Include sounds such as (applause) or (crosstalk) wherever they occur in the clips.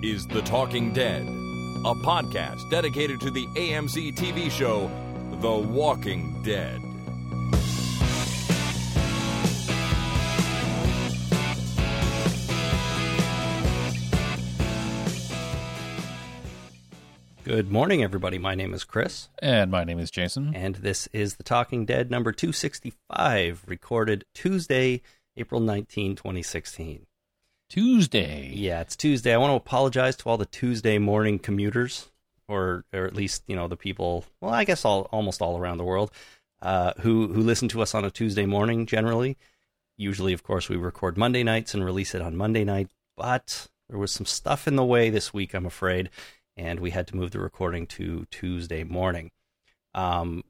This is The Talking Dead, a podcast dedicated to the AMC TV show The Walking Dead. Good morning, everybody. My name is Chris, And my name is Jason. and this is The Talking Dead number 265, recorded Tuesday, April 19, 2016. Tuesday. Yeah, it's Tuesday. I want to apologize to all the Tuesday morning commuters, or or at least you know the people. Well, I guess all almost all around the world uh, who who listen to us on a Tuesday morning. Generally, usually, of course, we record Monday nights and release it on Monday night. But there was some stuff in the way this week, I'm afraid, and we had to move the recording to Tuesday morning. Um,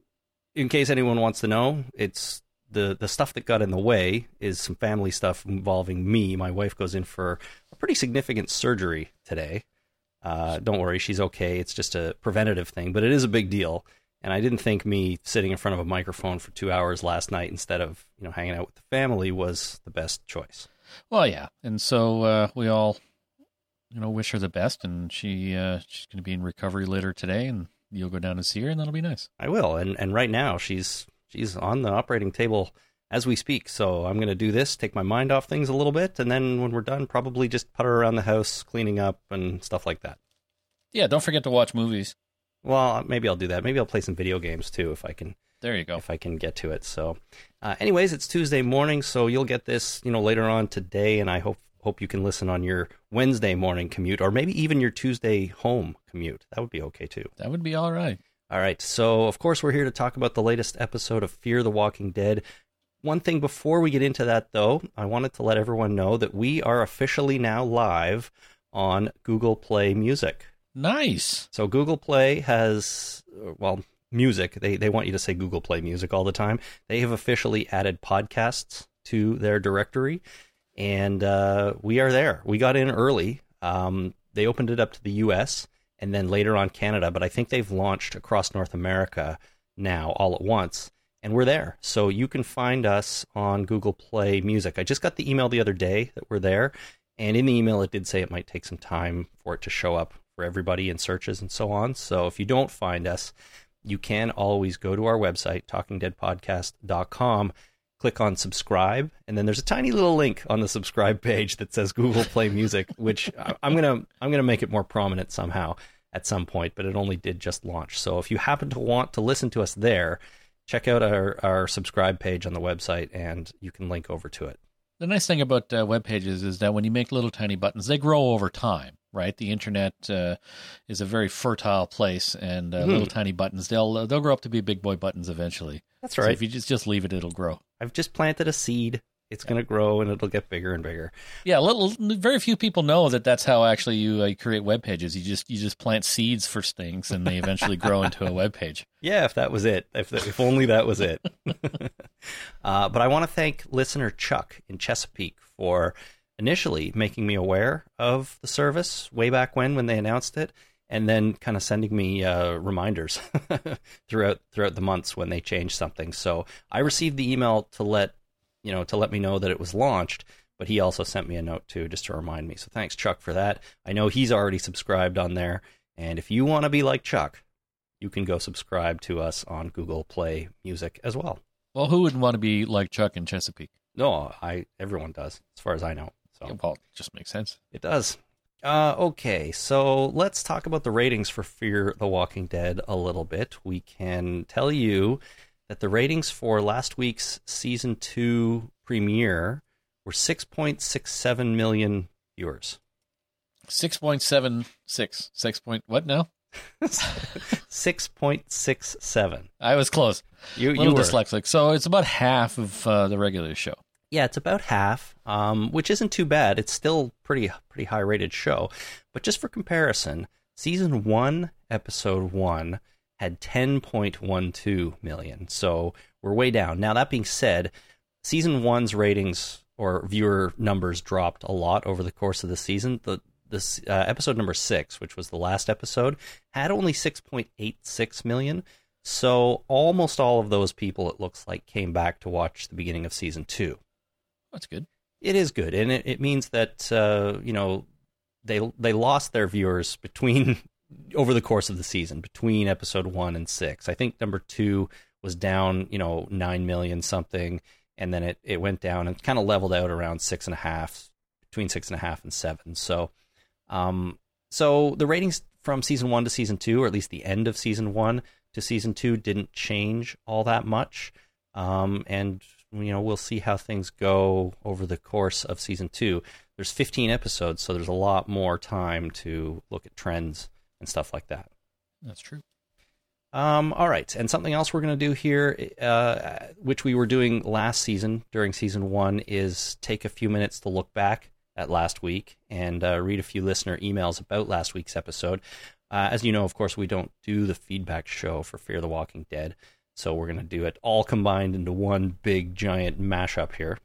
in case anyone wants to know, it's the the stuff that got in the way is some family stuff involving me. My wife goes in for a pretty significant surgery today. Uh, don't worry, she's okay. It's just a preventative thing, but it is a big deal. And I didn't think me sitting in front of a microphone for two hours last night instead of you know hanging out with the family was the best choice. Well, yeah. And so uh, we all, you know, wish her the best. And she uh, she's going to be in recovery later today. And you'll go down and see her, and that'll be nice. I will, and and right now she's she's on the operating table as we speak. So I'm going to do this, take my mind off things a little bit, and then when we're done, probably just putter around the house, cleaning up and stuff like that. Yeah, don't forget to watch movies. Well, maybe I'll do that. Maybe I'll play some video games too if I can There you go. if I can get to it. So, uh, anyways, it's Tuesday morning, so you'll get this, you know, later on today, and I hope hope you can listen on your Wednesday morning commute, or maybe even your Tuesday home commute. That would be okay too. That would be all right. All right, so of course we're here to talk about the latest episode of Fear the Walking Dead. One thing before we get into that, though, I wanted to let everyone know that we are officially now live on Google Play Music. Nice. So Google Play has, well, music. They they want you to say Google Play Music all the time. They have officially added podcasts to their directory, and uh, we are there. We got in early. Um, they opened it up to the U.S. and then later on Canada, but I think they've launched across North America now all at once. And we're there. So you can find us on Google Play Music. I just got the email the other day that we're there. And in the email, it did say it might take some time for it to show up for everybody in searches and so on. So if you don't find us, you can always go to our website, talkingdeadpodcast.com, click on subscribe, and then there's a tiny little link on the subscribe page that says Google Play Music, (laughs) which I'm gonna I'm gonna make it more prominent somehow at some point, but it only did just launch. So if you happen to want to listen to us there, check out our, our subscribe page on the website and you can link over to it. The nice thing about uh, web pages is that when you make little tiny buttons, they grow over time, right? The internet uh, is a very fertile place, and uh, Mhm. little tiny buttons they'll uh, they'll grow up to be big boy buttons eventually. That's So right. if you just just leave it, it'll grow. I've just planted a seed. It's going to grow and it'll get bigger and bigger. Yeah, little, very few people know that that's how actually you uh, create web pages. You just you just plant seeds for things, and they eventually (laughs) grow into a web page. Yeah, if that was it. If, if only that was it. (laughs) uh, but I want to thank listener Chuck in Chesapeake for initially making me aware of the service way back when when they announced it, and then kind of sending me uh, reminders (laughs) throughout throughout the months when they changed something. So I received the email to let you know to let me know that it was launched. But he also sent me a note too, just to remind me. So thanks, Chuck, for that. I know he's already subscribed on there, and if you want to be like Chuck, you can go subscribe to us on Google Play Music as well. Well, who wouldn't want to be like Chuck in Chesapeake? No, I everyone does, as far as I know. So Yeah, well, it just makes sense. it does. Uh, okay, so let's talk about the ratings for Fear the Walking Dead a little bit. We can tell you that the ratings for last week's season two premiere were 6.67 million viewers. Six point seven six. Six point what now? (laughs) 6.67. I was close. You, you were. dyslexic. So it's about half of uh, the regular show. Yeah, it's about half, um, which isn't too bad. It's still pretty pretty high rated show. But just for comparison, season one, episode one, had 10.12 million. So we're way down. Now that being said, season one's ratings or viewer numbers dropped a lot over the course of the season. The this uh, episode number six, which was the last episode, had only 6.86 million. So almost all of those people, it looks like, came back to watch the beginning of season two. That's good. It is good, and it, it means that uh, you know they they lost their viewers between (laughs) over the course of the season between episode one and six. I think number two was down, you know, nine million something, and then it it went down and kind of leveled out around six and a half, between six and a half and seven. So, um, so the ratings from season one to season two, or at least the end of season one to season two, didn't change all that much. Um, and you know, we'll see how things go over the course of season two. There's 15 episodes, so there's a lot more time to look at trends and stuff like that. That's true. Um, all right, and something else we're going to do here, uh, which we were doing last season during season one, is take a few minutes to look back at last week and uh, read a few listener emails about last week's episode. Uh, as you know, of course, we don't do the feedback show for Fear the Walking Dead, so we're going to do it all combined into one big giant mashup here.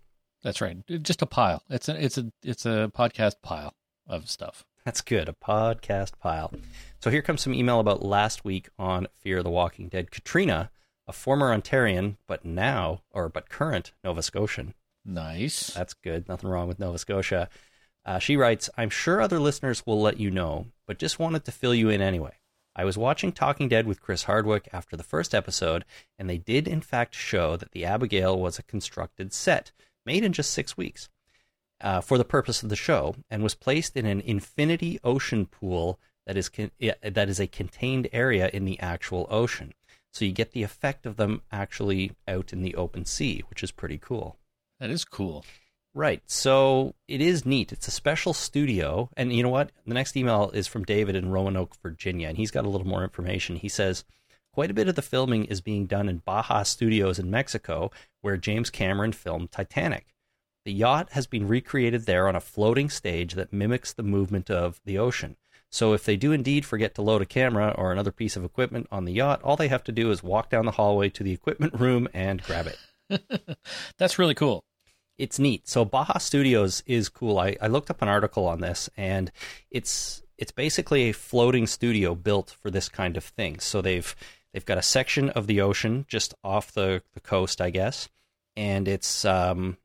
That's right. Just a pile. It's a it's a it's a podcast pile of stuff. That's good. A podcast pile. So here comes some email about last week on Fear the Walking Dead. Katrina, a former Ontarian, but now, or but current Nova Scotian. Nice. That's good. Nothing wrong with Nova Scotia. Uh, she writes, I'm sure other listeners will let you know, but just wanted to fill you in anyway. I was watching Talking Dead with Chris Hardwick after the first episode, and they did in fact show that the Abigail was a constructed set, made in just six weeks uh, for the purpose of the show and was placed in an infinity ocean pool that is con- that is a contained area in the actual ocean. So you get the effect of them actually out in the open sea, which is pretty cool. That is cool. Right. So it is neat. It's a special studio. And you know what? The next email is from David in Roanoke, Virginia, and he's got a little more information. He says, Quite a bit of the filming is being done in Baja Studios in Mexico, where James Cameron filmed Titanic. The yacht has been recreated there on a floating stage that mimics the movement of the ocean. So if they do indeed forget to load a camera or another piece of equipment on the yacht, all they have to do is walk down the hallway to the equipment room and grab it. (laughs) That's really cool. It's neat. So Baja Studios is cool. I, I looked up an article on this and it's it's basically a floating studio built for this kind of thing. So they've they've got a section of the ocean just off the, the coast, I guess, and it's um,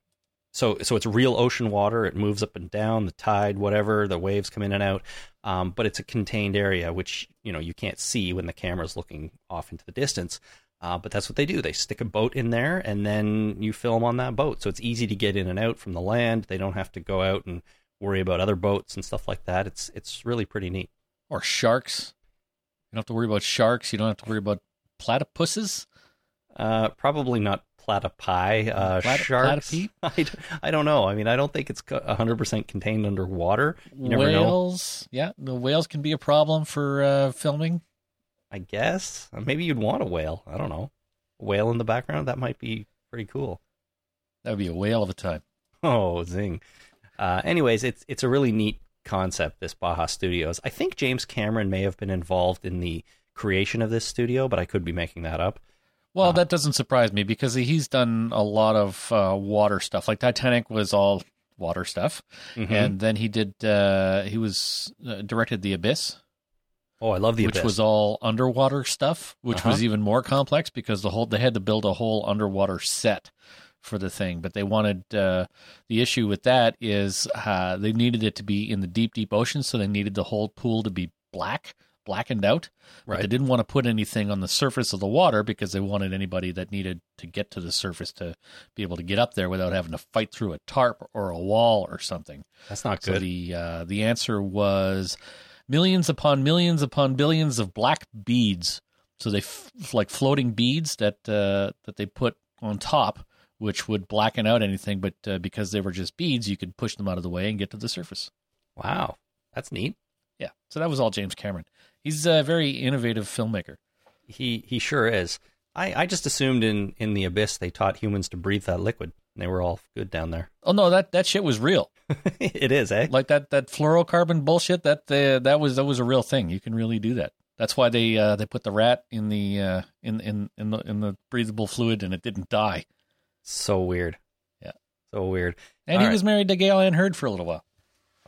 so so it's real ocean water. It moves up and down, the tide, whatever, the waves come in and out. Um, but it's a contained area, which you know you can't see when the camera's looking off into the distance. Uh, but that's what they do. They stick a boat in there, and then you film on that boat. So it's easy to get in and out from the land. They don't have to go out and worry about other boats and stuff like that. It's it's really pretty neat. Or sharks. You don't have to worry about sharks. You don't have to worry about platypuses. Uh, probably not platypi. Uh, Plat- sharks. platypi? (laughs) I, d- I don't know. I mean, I don't think it's co- 100% contained underwater. You never know. whales. Yeah, the whales can be a problem for uh, filming. I guess. Maybe you'd want a whale. I don't know. A whale in the background? That might be pretty cool. That would be a whale of a time. (laughs) Oh, zing. Uh, anyways, it's it's a really neat concept, this Baja Studios. I think James Cameron may have been involved in the creation of this studio, but I could be making that up. Well, Uh, that doesn't surprise me because he's done a lot of uh, water stuff. Like Titanic was all water stuff, Mhm. and then he did. Uh, he was uh, directed The Abyss, oh, I love the which Abyss. was all underwater stuff, which Uh-huh. was even more complex because the whole they had to build a whole underwater set for the thing. But they wanted uh, the issue with that is uh, they needed it to be in the deep, deep ocean, so they needed the whole pool to be black, blackened out. But right. they didn't want to put anything on the surface of the water because they wanted anybody that needed to get to the surface to be able to get up there without having to fight through a tarp or a wall or something. That's not So good. the uh, the answer was millions upon millions upon billions of black beads. So they f- like floating beads that uh, that they put on top, which would blacken out anything. But uh, because they were just beads, you could push them out of the way and get to the surface. wow. That's neat. Yeah. So that was all James Cameron. He's a very innovative filmmaker. He he sure is. I, I just assumed in, in the abyss they taught humans to breathe that liquid. And they were all good down there. Oh no, that that shit was real. (laughs) it is, eh? Like that that fluorocarbon bullshit. That uh, that was that was a real thing. You can really do that. That's why they uh, they put the rat in the uh, in in in the in the breathable fluid and it didn't die. So weird. Yeah. So weird. And All he right. was married to Gale Anne Hurd for a little while.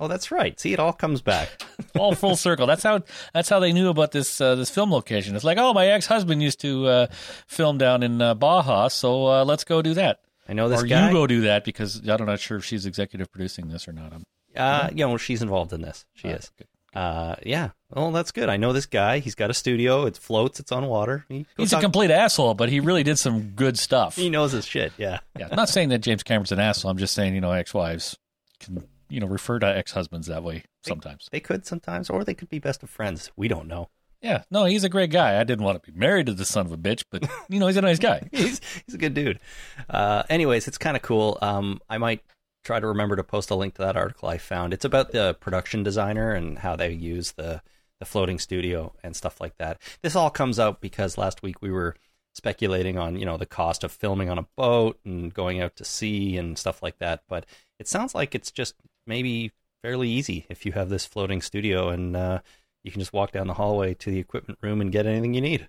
Oh, that's right. See, it all comes back. (laughs) All full circle. That's how that's how they knew about this uh, this film location. It's like, oh, my ex husband used to uh, film down in uh, Baja, so uh, let's go do that. I know this or guy. you go do that because I'm not sure if she's executive producing this or not. I'm, Uh, you know, she's involved in this. She Uh, is. good. Uh, yeah. Well, that's good. I know this guy. He's got a studio. It floats. It's on water. He, He's a complete asshole, but he really did some good stuff. he knows his shit. Yeah. Yeah, I'm not saying that James Cameron's an asshole. I'm just saying, you know, ex-wives can, you know, refer to ex-husbands that way sometimes. They could sometimes, or they could be best of friends. We don't know. Yeah, no, he's a great guy. I didn't want to be married to this son of a bitch, but you know, he's a nice guy. (laughs) he's he's a good dude. Uh, anyways, it's kind of cool. Um, I might try to remember to post a link to that article I found. It's about the production designer and how they use the the floating studio and stuff like that. This all comes out because last week we were speculating on you know the cost of filming on a boat and going out to sea and stuff like that. But it sounds like it's just maybe fairly easy if you have this floating studio and uh, you can just walk down the hallway to the equipment room and get anything you need.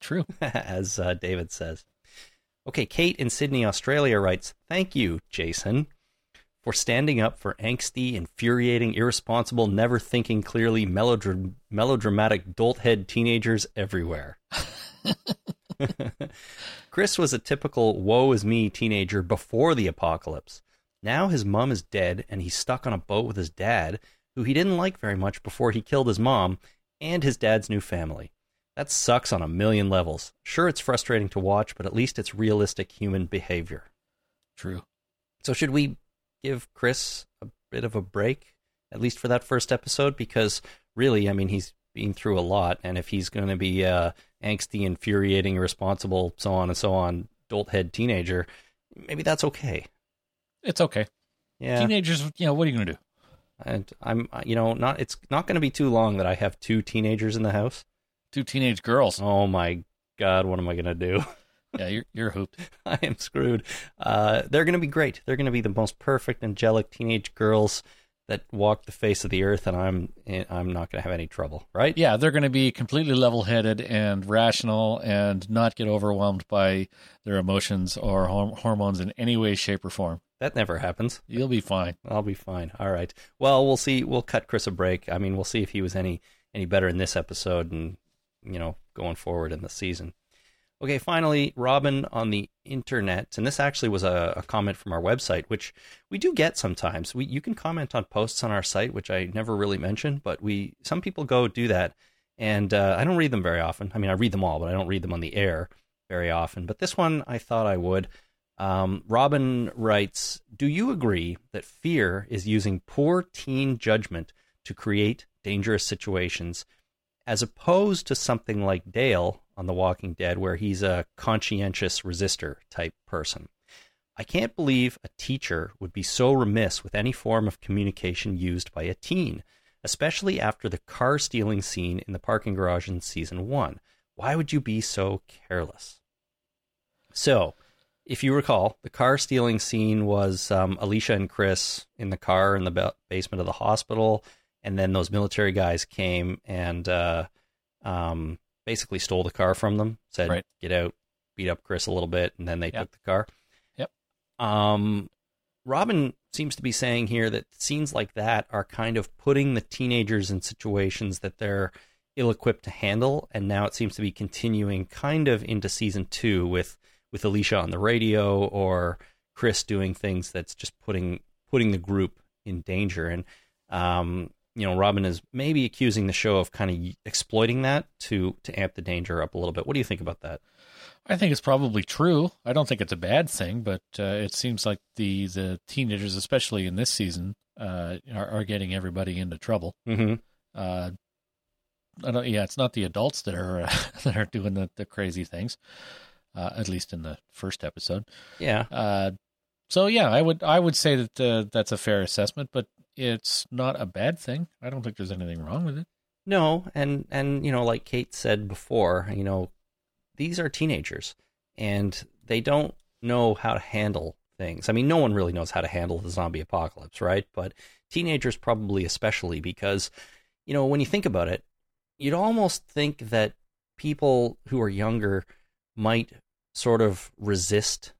True. (laughs) as uh, David says. Okay, Kate in Sydney, Australia writes, Thank you, Jason, for standing up for angsty, infuriating, irresponsible, never thinking clearly, melodra- melodramatic dolthead teenagers everywhere. (laughs) (laughs) Chris was a typical woe is me teenager before the apocalypse. Now his mom is dead and he's stuck on a boat with his dad, who he didn't like very much before he killed his mom and his dad's new family. That sucks on a million levels. Sure, it's frustrating to watch, but at least it's realistic human behavior. True. So, should we give Chris a bit of a break, at least for that first episode? Because really, I mean, he's been through a lot, and if he's going to be uh, angsty, infuriating, irresponsible, so on and so on, dolt head teenager, maybe that's okay. It's okay. Yeah, Teenagers, you know, what are you going to do? and I'm, you know, not. It's not going to be too long that I have two teenagers in the house. Two teenage girls. Oh my God, what am I going to do? (laughs) Yeah, you're, you're hooped. (laughs) I am screwed. Uh, they're going to be great. They're going to be the most perfect angelic teenage girls that walk the face of the earth, and I'm I'm not going to have any trouble, right? Yeah, they're going to be completely level headed and rational and not get overwhelmed by their emotions or hor- hormones in any way, shape, or form. That never happens. You'll be fine. I'll be fine. All right. Well, we'll see. We'll cut Chris a break. I mean, we'll see if he was any any better in this episode, and you know, going forward in the season. Okay, finally, Robin on the internet, and this actually was a, a comment from our website, which we do get sometimes. We you can comment on posts on our site, which I never really mention, but we some people go do that, and uh, I don't read them very often. I mean, I read them all, but I don't read them on the air very often. But this one, I thought I would. Um, Robin writes, "Do you agree that fear is using poor teen judgment to create dangerous situations?" as opposed to something like Dale on The Walking Dead, where he's a conscientious resistor type person. I can't believe a teacher would be so remiss with any form of communication used by a teen, especially after the car stealing scene in the parking garage in season one. Why would you be so careless? So, if you recall, the car stealing scene was um, Alicia and Chris in the car in the ba- basement of the hospital and then those military guys came and uh, um, basically stole the car from them. Said, Right. "Get out!" Beat up Chris a little bit, and then they Yep. took the car. Yep. Um, Robin seems to be saying here that scenes like that are kind of putting the teenagers in situations that they're ill-equipped to handle, and now it seems to be continuing kind of into season two with with Alicia on the radio or Chris doing things that's just putting putting the group in danger. And um, you know, Robin is maybe accusing the show of kind of exploiting that to to amp the danger up a little bit. What do you think about that? I think it's probably true. I don't think it's a bad thing, but uh, it seems like the the teenagers, especially in this season, uh, are, are getting everybody into trouble. Mm-hmm. Uh, I don't, yeah, it's not the adults that are uh, (laughs) that are doing the, the crazy things. Uh, at least in the first episode. Yeah, Uh, so yeah, I would I would say that uh, that's a fair assessment, but it's not a bad thing. I don't think there's anything wrong with it. no, and and you know, like Kate said before, you know, these are teenagers, and they don't know how to handle things. I mean, no one really knows how to handle the zombie apocalypse, right? But teenagers probably especially because, you know, when you think about it, you'd almost think that people who are younger might sort of resist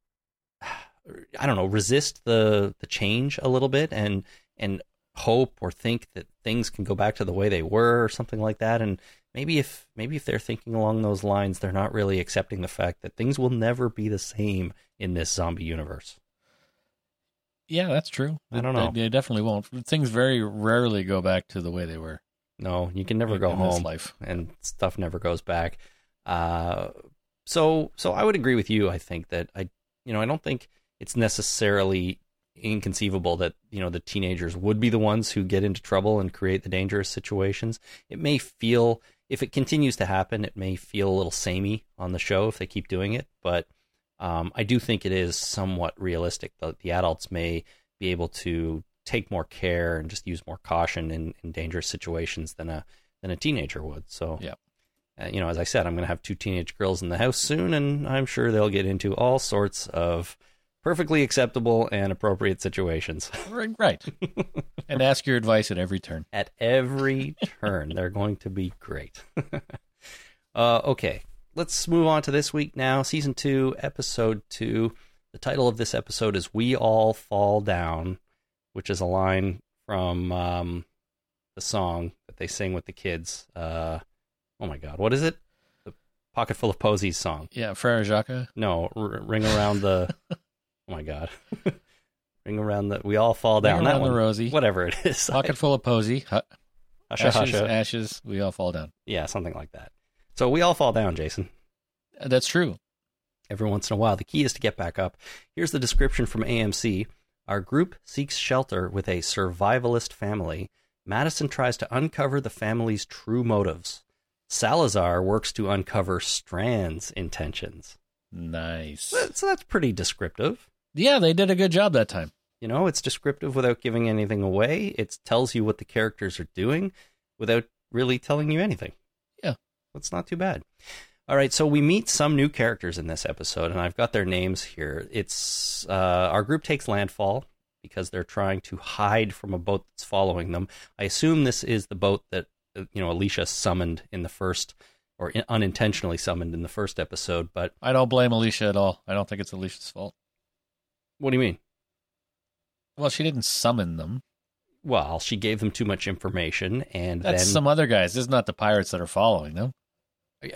I don't know, resist the the change a little bit and and hope or think that things can go back to the way they were or something like that and maybe if maybe if they're thinking along those lines they're not really accepting the fact that things will never be the same in this zombie universe. Yeah, that's true. I don't They- know. They, definitely won't. Things very rarely go back to the way they were. No, you can never in- go in home. life. and stuff never goes back. Uh, so so I would agree with you. I think that I you know I don't think it's necessarily inconceivable that you know the teenagers would be the ones who get into trouble and create the dangerous situations. It may feel if it continues to happen, it may feel a little samey on the show if they keep doing it, but um, I do think it is somewhat realistic that the adults may be able to take more care and just use more caution in, in dangerous situations than a than a teenager would. So, Yeah. Uh, you know, as I said, I'm going to have two teenage girls in the house soon, and I'm sure they'll get into all sorts of perfectly acceptable and appropriate situations (laughs) Right. right. and ask your advice at every turn. at every turn. They're going to be great. (laughs) uh, okay, let's move on to this week now. Season two, episode two. The title of this episode is "We All Fall Down," which is a line from um, the song that they sing with the kids. Uh, oh my God, what is it? The Pocket Full of Posies song. Yeah, Frere Jacques. No, r- ring around the. (laughs) oh my God, (laughs) ring around the. We all fall down. Ring that around the one. rosy. Whatever it is. (laughs) Pocket full of posy. Hu- Husha, ashes, husha. ashes. We all fall down. Yeah, something like that. So we all fall down, Jason. Uh, That's true. Every once in a while. The key is to get back up. Here's the description from AMC. Our group seeks shelter with a survivalist family. Madison tries to uncover the family's true motives. Salazar works to uncover Strand's intentions. Nice. So that's pretty descriptive. Yeah, they did a good job that time. You know, it's descriptive without giving anything away. It tells you what the characters are doing without really telling you anything. Yeah. That's not too bad. All right, so we meet some new characters in this episode, and I've got their names here. It's uh, our group takes landfall because they're trying to hide from a boat that's following them. I assume this is the boat that you know Alicia summoned in the first, or in, unintentionally summoned in the first episode. But I don't blame Alicia at all. I don't think it's Alicia's fault. what do you mean? Well, she didn't summon them. Well, she gave them too much information, and That's then some other guys. This is not the pirates that are following them.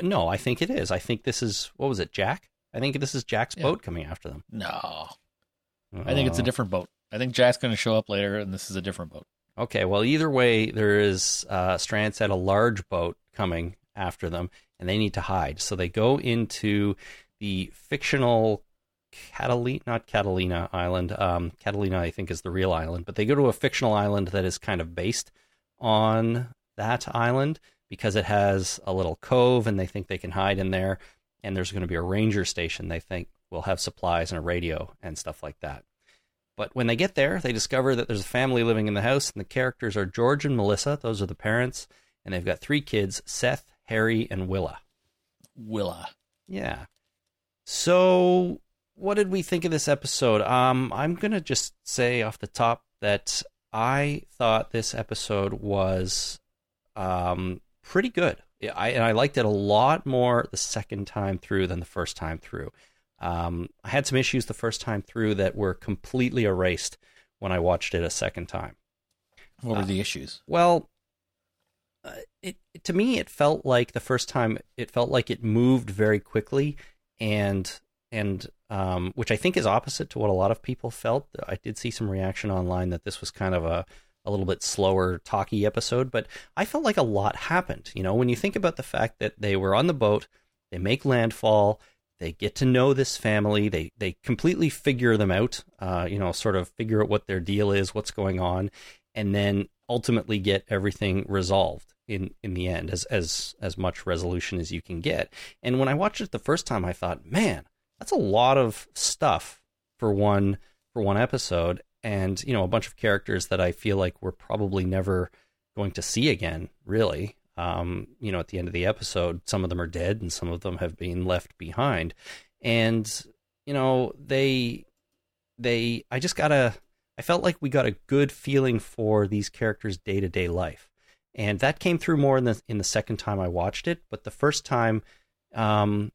No, I think it is. I think this is what was it, Jack? I think this is Jack's Yeah. boat coming after them. No, I think it's a Uh, different boat. I think Jack's going to show up later, and this is a different boat. Okay, well, either way, there is uh, Strand a large boat coming after them, and they need to hide. So they go into the fictional Catalina, not Catalina Island. Um, Catalina, I think, is the real island, but they go to a fictional island that is kind of based on that island because it has a little cove, and they think they can hide in there. And there's going to be a ranger station. They think will have supplies and a radio and stuff like that. But when they get there, they discover that there's a family living in the house, and the characters are George and Melissa. Those are the parents, and they've got three kids: Seth, Harry, and Willa. Willa. Yeah. So, what did we think of this episode? Um, I'm gonna just say off the top that I thought this episode was um pretty good. I and I liked it a lot more the second time through than the first time through. Um, I had some issues the first time through that were completely erased when I watched it a second time. What were Uh, the issues? Well, uh, it to me it felt like the first time it felt like it moved very quickly and and um, which I think is opposite to what a lot of people felt. I did see some reaction online that this was kind of a a little bit slower, talky episode, but I felt like a lot happened. You know, when you think about the fact that they were on the boat, they make landfall, they get to know this family, they they completely figure them out. Uh, you know, sort of figure out what their deal is, what's going on, and then ultimately get everything resolved in in the end as as as much resolution as you can get. And when I watched it the first time I thought, "Man, that's a lot of stuff for one for one episode." And, you know, a bunch of characters that I feel like we're probably never going to see again, really. Um, you know, at the end of the episode, some of them are dead and some of them have been left behind. And, you know, they they I just got a I felt like we got a good feeling for these characters' day to day life, and that came through more in the in the second time I watched it. But the first time, um,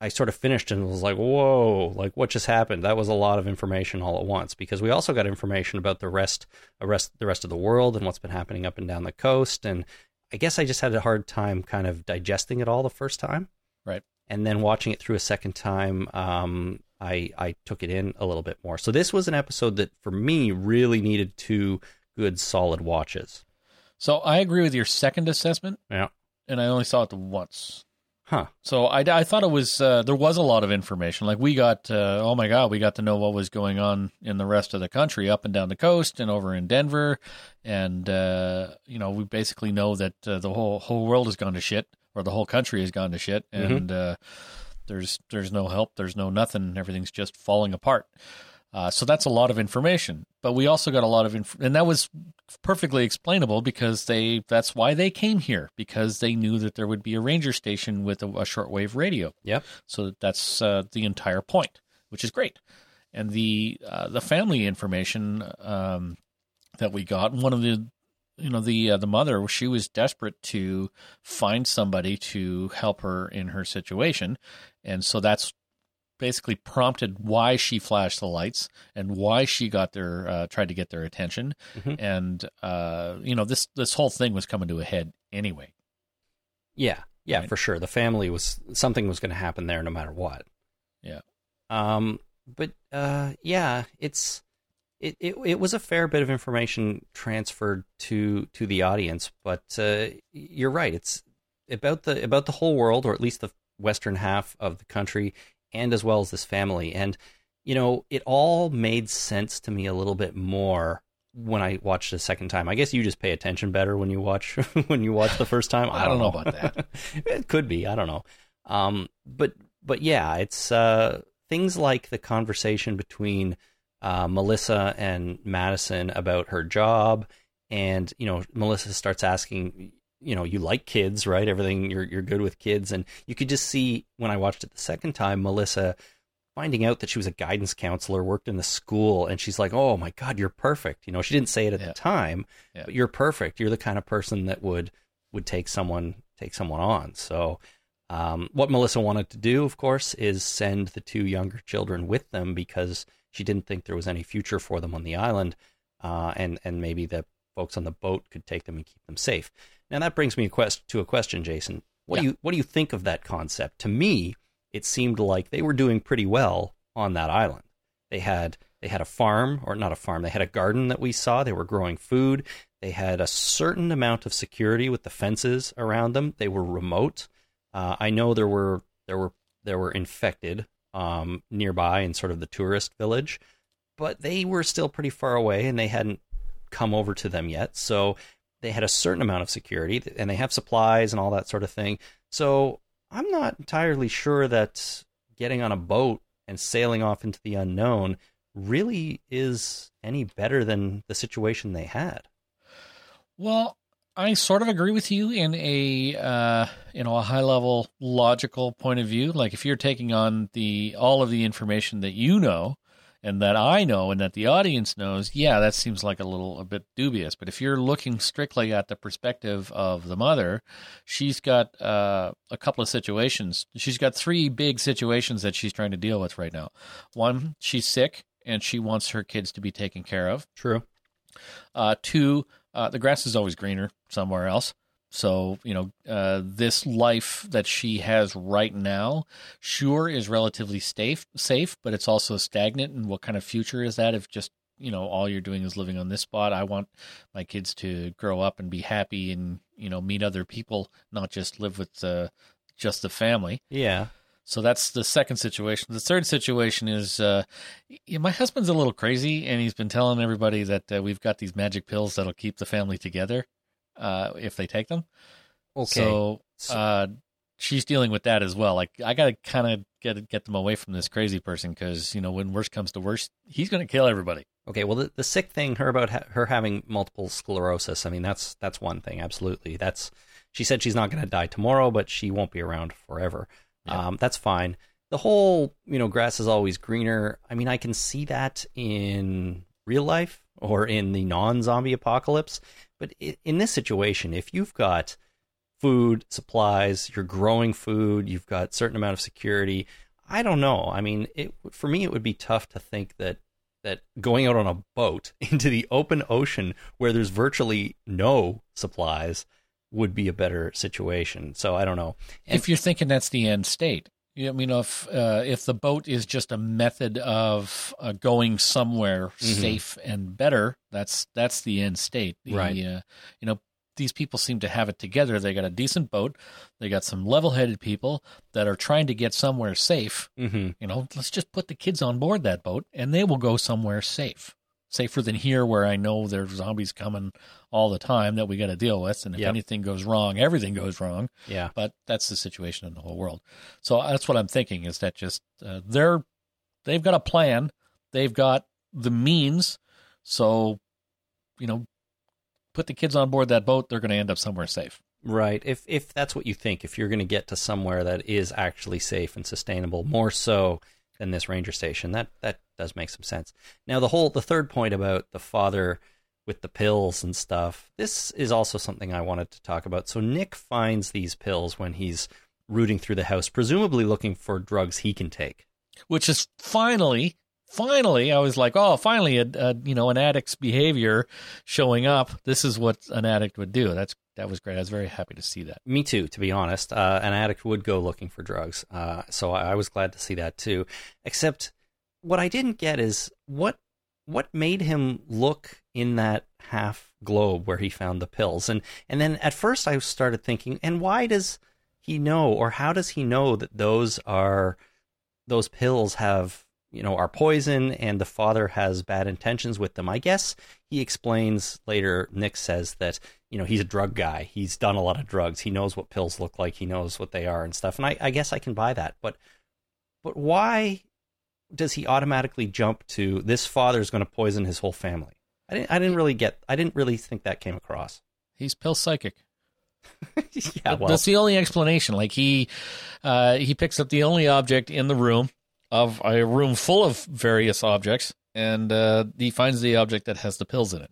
I sort of finished and was like, "Whoa! Like what just happened?" That was a lot of information all at once because we also got information about the rest, the rest, the rest of the world and what's been happening up and down the coast. And I guess I just had a hard time kind of digesting it all the first time, Right. and then watching it through a second time. Um, I I took it in a little bit more. So this was an episode that for me really needed two good solid watches. So I agree with your second assessment, Yeah. and I only saw it once. Huh. So I, I thought it was uh, there was a lot of information. Like we got uh, oh my god, we got to know what was going on in the rest of the country, up and down the coast, and over in Denver, and uh, you know we basically know that uh, the whole whole world has gone to shit, or the whole country has gone to shit, and uh, there's there's no help, there's no nothing, everything's just falling apart. Uh, so that's a lot of information, but we also got a lot of inf- and that was perfectly explainable because they that's why they came here because they knew that there would be a ranger station with a, a shortwave radio. Yep. So that's uh, the entire point, which is great. And the uh, the family information um, that we got, one of the you know the uh, the mother, she was desperate to find somebody to help her in her situation, and so that's basically prompted why she flashed the lights and why she got their uh, tried to get their attention, Mhm. and uh, you know this this whole thing was coming to a head anyway. Yeah, yeah, Right. for sure. The family was something was going to happen there no matter what. Yeah. Um, but uh, yeah, it's it, it it was a fair bit of information transferred to to the audience, but uh, you're right. It's about the about the whole world, or at least the western half of the country, and as well as this family. And you know, it all made sense to me a little bit more when I watched it a second time. I guess you just pay attention better when you watch (laughs) when you watch the first time. (laughs) I don't know about that. (laughs) it could be. I don't know. Um, but but yeah, it's uh, things like the conversation between uh, Melissa and Madison about her job, and you know, Melissa starts asking, you know, you like kids, right? Everything you're you're good with kids, and you could just see when I watched it the second time, Melissa finding out that she was a guidance counselor, worked in the school, and she's like, "Oh my God, you're perfect." You know, she didn't say it at Yeah. the time, Yeah. but you're perfect. You're the kind of person that would would take someone take someone on. So, um, what Melissa wanted to do, of course, is send the two younger children with them because she didn't think there was any future for them on the island, uh, and and maybe the folks on the boat could take them and keep them safe. Now that brings me a quest- to a question, Jason. What do you what do you think of that concept? To me, it seemed like they were doing pretty well on that island. They had they had a farm or not a farm. They had a garden that we saw. They were growing food. They had a certain amount of security with the fences around them. They were remote. Uh, I know there were there were there were infected um, nearby in sort of the tourist village, but they were still pretty far away and they hadn't come over to them yet. So they had a certain amount of security and they have supplies and all that sort of thing. So I'm not entirely sure that getting on a boat and sailing off into the unknown really is any better than the situation they had. Well, I sort of agree with you in a uh, you know a high level logical point of view. Like if you're taking on the all of the information that you know and that I know and that the audience knows, yeah, that seems like a little a bit dubious. But if you're looking strictly at the perspective of the mother, she's got uh, a couple of situations. She's got three big situations that she's trying to deal with right now. One, she's sick and she wants her kids to be taken care of. True. Uh, two, uh, the grass is always greener somewhere else. So, you know, uh, this life that she has right now, sure, is relatively safe, safe, but it's also stagnant. And what kind of future is that if just, you know, all you're doing is living on this spot? I want my kids to grow up and be happy and, you know, meet other people, not just live with uh, just the family. Yeah. So that's the second situation. The third situation is uh, my husband's a little crazy, and he's been telling everybody that uh, we've got these magic pills that'll keep the family together uh, if they take them. Okay. So uh, she's dealing with that as well. Like I got to kind of get get them away from this crazy person because you know when worst comes to worst, he's going to kill everybody. Okay, well, the, the sick thing, her about ha- her having multiple sclerosis. I mean, that's that's one thing. Absolutely, that's. She said she's not going to die tomorrow, but she won't be around forever. Yeah. Um, that's fine. The whole, you know, grass is always greener. I mean, I can see that in real life or in the non-zombie apocalypse, but in this situation, if you've got food, supplies, you're growing food, you've got certain amount of security. I don't know. I mean, it for me, it would be tough to think that that going out on a boat (laughs) into the open ocean where there's virtually no supplies would be a better situation. So I don't know. And- if you're thinking that's the end state, I mean, if uh, if the boat is just a method of uh, going somewhere Mhm. safe and better, that's that's the end state. The, Right. Uh, you know, these people seem to have it together. They got a decent boat. They got some level-headed people that are trying to get somewhere safe. hmm You know, let's just put the kids on board that boat, and they will go somewhere safe, safer than here, where I know there's zombies coming all the time that we got to deal with. And if Yep. anything goes wrong, everything goes wrong Yeah. but that's the situation in the whole world. So that's what I'm thinking is that just uh, they're they've got a plan, they've got the means, so you know, put the kids on board that boat, they're going to end up somewhere safe. Right. If if that's what you think, if you're going to get to somewhere that is actually safe and sustainable, more so than this ranger station, that that does make some sense. Now the whole the third point about the father with the pills and stuff. This is also something I wanted to talk about. So Nick finds these pills when he's rooting through the house, presumably looking for drugs he can take. Which is finally, finally, I was like, oh, finally, a, a you know an addict's behavior showing up. This is what an addict would do. That's that was great. I was very happy to see that. Me too, to be honest. Uh, an addict would go looking for drugs, uh, so I, I was glad to see that too. Except, what I didn't get is what what made him look in that half globe where he found the pills, and and then at first I started thinking, and why does he know, or how does he know that those are those pills have you know are poison, and the father has bad intentions with them? I guess he explains later. Nick says that you know he's a drug guy. He's done a lot of drugs. He knows what pills look like. He knows what they are and stuff. And i, I guess i can buy that. But but why does he automatically jump to this father's going to poison his whole family? I didn't i didn't really get i didn't really think that came across. He's pill psychic. (laughs) yeah well. That's the only explanation. Like he, uh, he picks up the only object in the room of a room full of various objects, and uh, he finds the object that has the pills in it.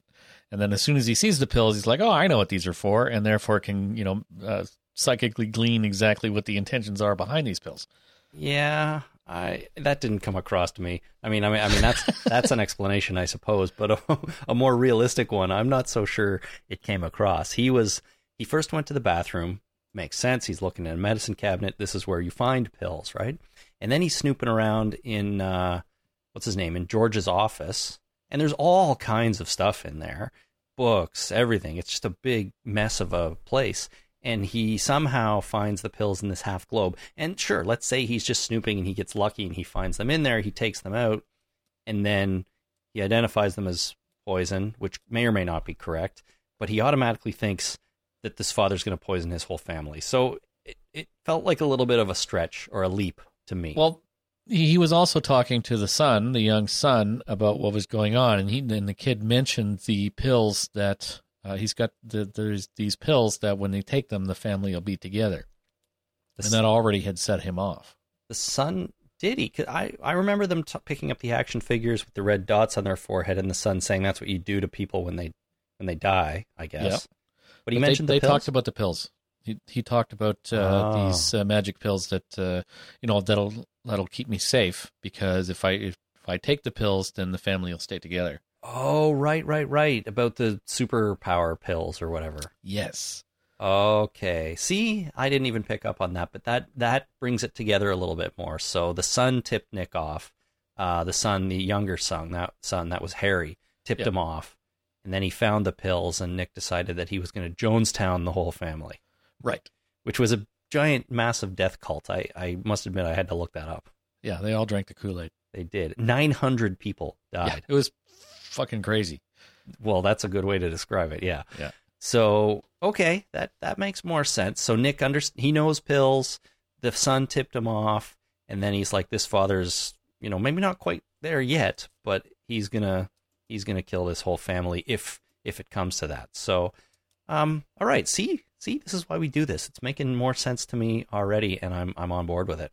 And then as soon as he sees the pills, he's like, "Oh, I know what these are for," and therefore can you know uh, psychically glean exactly what the intentions are behind these pills. yeah i that didn't come across to me. I mean i mean i mean that's (laughs) that's an explanation i suppose but a, a more realistic one i'm not so sure it came across. He was he first went to the bathroom makes sense he's looking in a medicine cabinet this is where you find pills right? And then he's snooping around in uh what's his name in george's office and there's all kinds of stuff in there books everything it's just a big mess of a place and he somehow finds the pills in this half globe. And sure, let's say he's just snooping and he gets lucky and he finds them in there, he takes them out, and then he identifies them as poison, which may or may not be correct, but he automatically thinks that this father's going to poison his whole family. So it, it felt like a little bit of a stretch or a leap to me. Well, he was also talking to the son, the young son, about what was going on, and he and the kid mentioned the pills that uh, he's got. The, there's these pills that when they take them, the family will be together, the, and that already had set him off. the son did he? 'Cause I, I remember them t- picking up the action figures with the red dots on their forehead and the son saying that's what you do to people when they when they die, I guess. Yep. But he But mentioned they, the they pills. talked about the pills. He he talked about uh, Oh. these uh, magic pills that uh, you know that'll that'll keep me safe because if I if, if I take the pills, then the family will stay together. Oh, right, right, right. About the superpower pills or whatever. Yes. Okay. See, I didn't even pick up on that, but that that brings it together a little bit more. So the son tipped Nick off. Uh, the son, the younger son, that son that was Harry, tipped Yep. him off, and then he found the pills, and Nick decided that he was going to Jonestown the whole family, Right. which was a giant, massive death cult. I I must admit I had to look that up. Yeah, they all drank the Kool Aid. They did. Nine hundred people Yeah, died. it was fucking crazy. Well, that's a good way to describe it. Yeah. Yeah. So okay, that that makes more sense. So Nick under he knows pills. The son tipped him off, and then he's like, "This father's, you know, maybe not quite there yet, but he's gonna he's gonna kill this whole family if if it comes to that." So, um, all right. See, see, this is why we do this. It's making more sense to me already, and I'm I'm on board with it.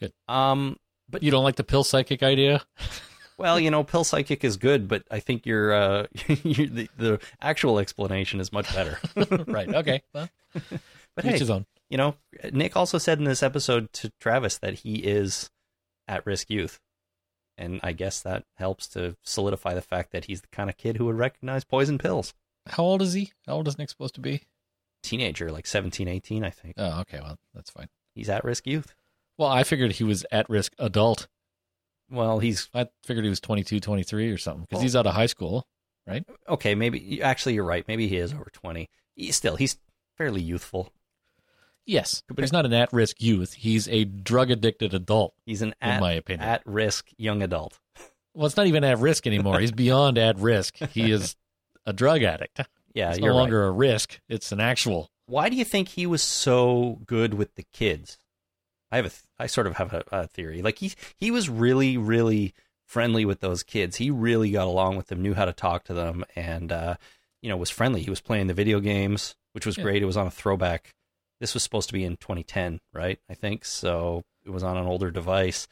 Good. Um, But you don't like the pill psychic idea? (laughs) well, you know, pill psychic is good, but I think your uh, (laughs) your, the, the actual explanation is much better. (laughs) right. Okay. Well, But hey, his own. you know, Nick also said in this episode to Travis that he is at risk youth. And I guess that helps to solidify the fact that he's the kind of kid who would recognize poison pills. How old is he? How old is Nick supposed to be? Teenager, like 17, 18, I think. Oh, okay. Well, that's fine. He's at risk youth. Well, I figured he was at risk adult. Well, he's I figured he was 22, 23 or something because Well- he's out of high school. Right? Okay. Maybe actually, you're right. Maybe he is over twenty. He, still, he's fairly youthful. Yes, but he's not an at risk youth. He's a drug addicted adult, He's an in my opinion. at risk young adult. well, it's not even at risk anymore. He's beyond at risk. He is a drug addict. Yeah, It's you're no right. longer a risk. It's an actual. Why do you think he was so good with the kids? I have a, th- I sort of have a, a theory. Like he, he was really, really friendly with those kids. He really got along with them, knew how to talk to them, and uh, you know was friendly. He was playing the video games, which was Yeah. great. It was on a throwback. This was supposed to be in 2010, right? I think so. It was on an older device,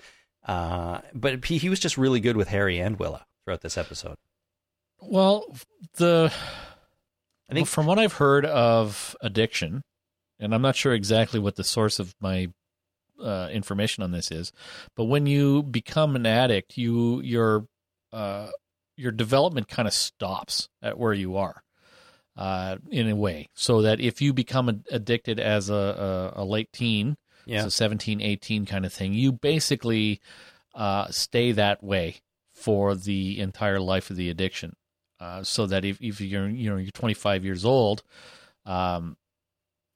uh, but he, he was just really good with Harry and Willa throughout this episode. Well, the I think- well, from what I've heard of addiction, and I'm not sure exactly what the source of my uh, information on this is, but when you become an addict, you your uh, your development kind of stops at where you are. Uh, in a way, so that if you become addicted as a, a, a late teen, Yeah, so 17, 18 kind of thing, you basically uh, stay that way for the entire life of the addiction. Uh, so that if, if you're you know you're 25 years old, um,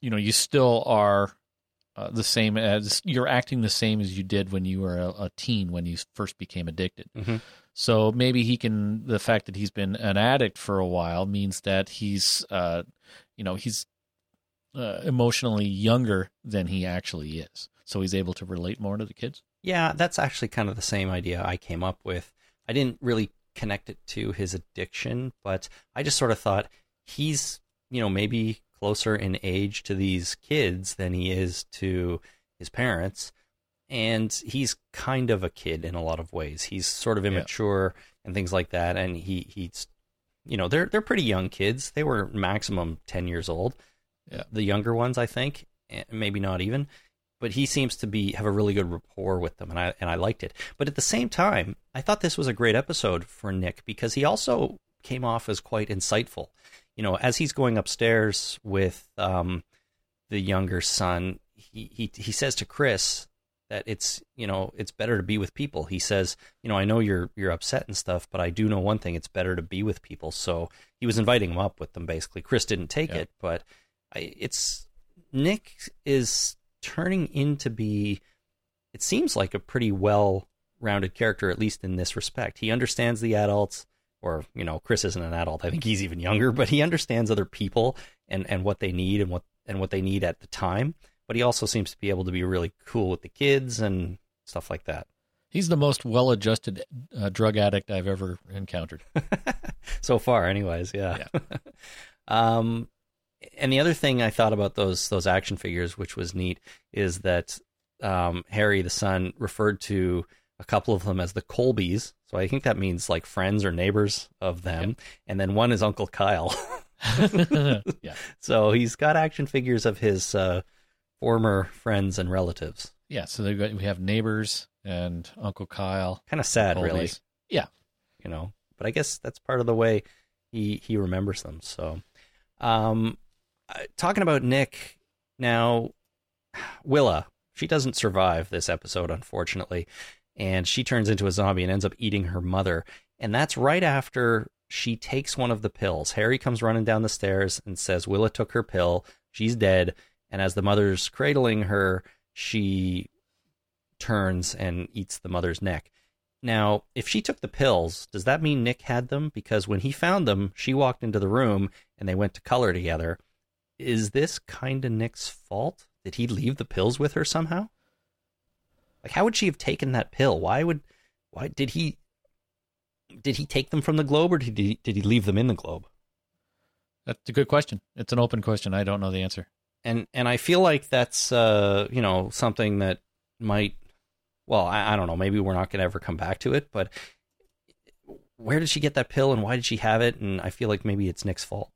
you know you still are uh, the same as you're acting the same as you did when you were a, a teen when you first became addicted. Mhm. So maybe he can the fact that he's been an addict for a while means that he's uh, you know he's uh, emotionally younger than he actually is. So he's able to relate more to the kids. Yeah, that's actually kind of the same idea I came up with. I didn't really connect it to his addiction, but I just sort of thought he's, you know, maybe closer in age to these kids than he is to his parents. And he's kind of a kid in a lot of ways. He's sort of Yeah. immature and things like that. And he, he's, you know, they're they're pretty young kids. They were maximum ten years old. Yeah. The younger ones, I think, maybe not even but he seems to be have a really good rapport with them, and I and I liked it. But at the same time, I thought this was a great episode for Nick because he also came off as quite insightful. You know, as he's going upstairs with um, the younger son, he, he he says to Chris that it's you know it's better to be with people. He says, you know, I know you're you're upset and stuff, but I do know one thing: it's better to be with people. So he was inviting him up with them. Basically, Chris didn't take Yeah. it, but I, it's Nick is turning into be it seems like a pretty well rounded character at least in this respect. He understands the adults or you know chris isn't an adult. I think he's even younger but he understands other people and and what they need and what and what they need at the time. But he also seems to be able to be really cool with the kids and stuff like that. He's the most well-adjusted uh, drug addict I've ever encountered. (laughs) so far anyways yeah, (laughs) um and the other thing i thought about those those action figures which was neat is that um harry the son referred to a couple of them as the colbys so i think that means like friends or neighbors of them and then one is uncle kyle (laughs) (laughs) yeah, so he's got action figures of his uh former friends and relatives yeah. So got, we have neighbors and Uncle Kyle. kind of sad really Yeah, you know. But I guess that's part of the way he he remembers them. So, um, uh, talking about Nick now, Willa, she doesn't survive this episode, unfortunately, and she turns into a zombie and ends up eating her mother. And that's right after she takes one of the pills. Harry comes running down the stairs and says Willa took her pill. She's dead. And as the mother's cradling her, she turns and eats the mother's neck. Now, if she took the pills, does that mean Nick had them? Because when he found them, she walked into the room and they went to color together. Is this kind of Nick's fault? Did he leave the pills with her somehow? Like, how would she have taken that pill? Why would, why did he, did he take them from the globe or did he, did he leave them in the globe? that's a good question. It's an open question. I don't know the answer. and and I feel like that's uh you know something that might well I, I don't know maybe we're not going to ever come back to it but where did she get that pill and why did she have it and I feel like maybe it's Nick's fault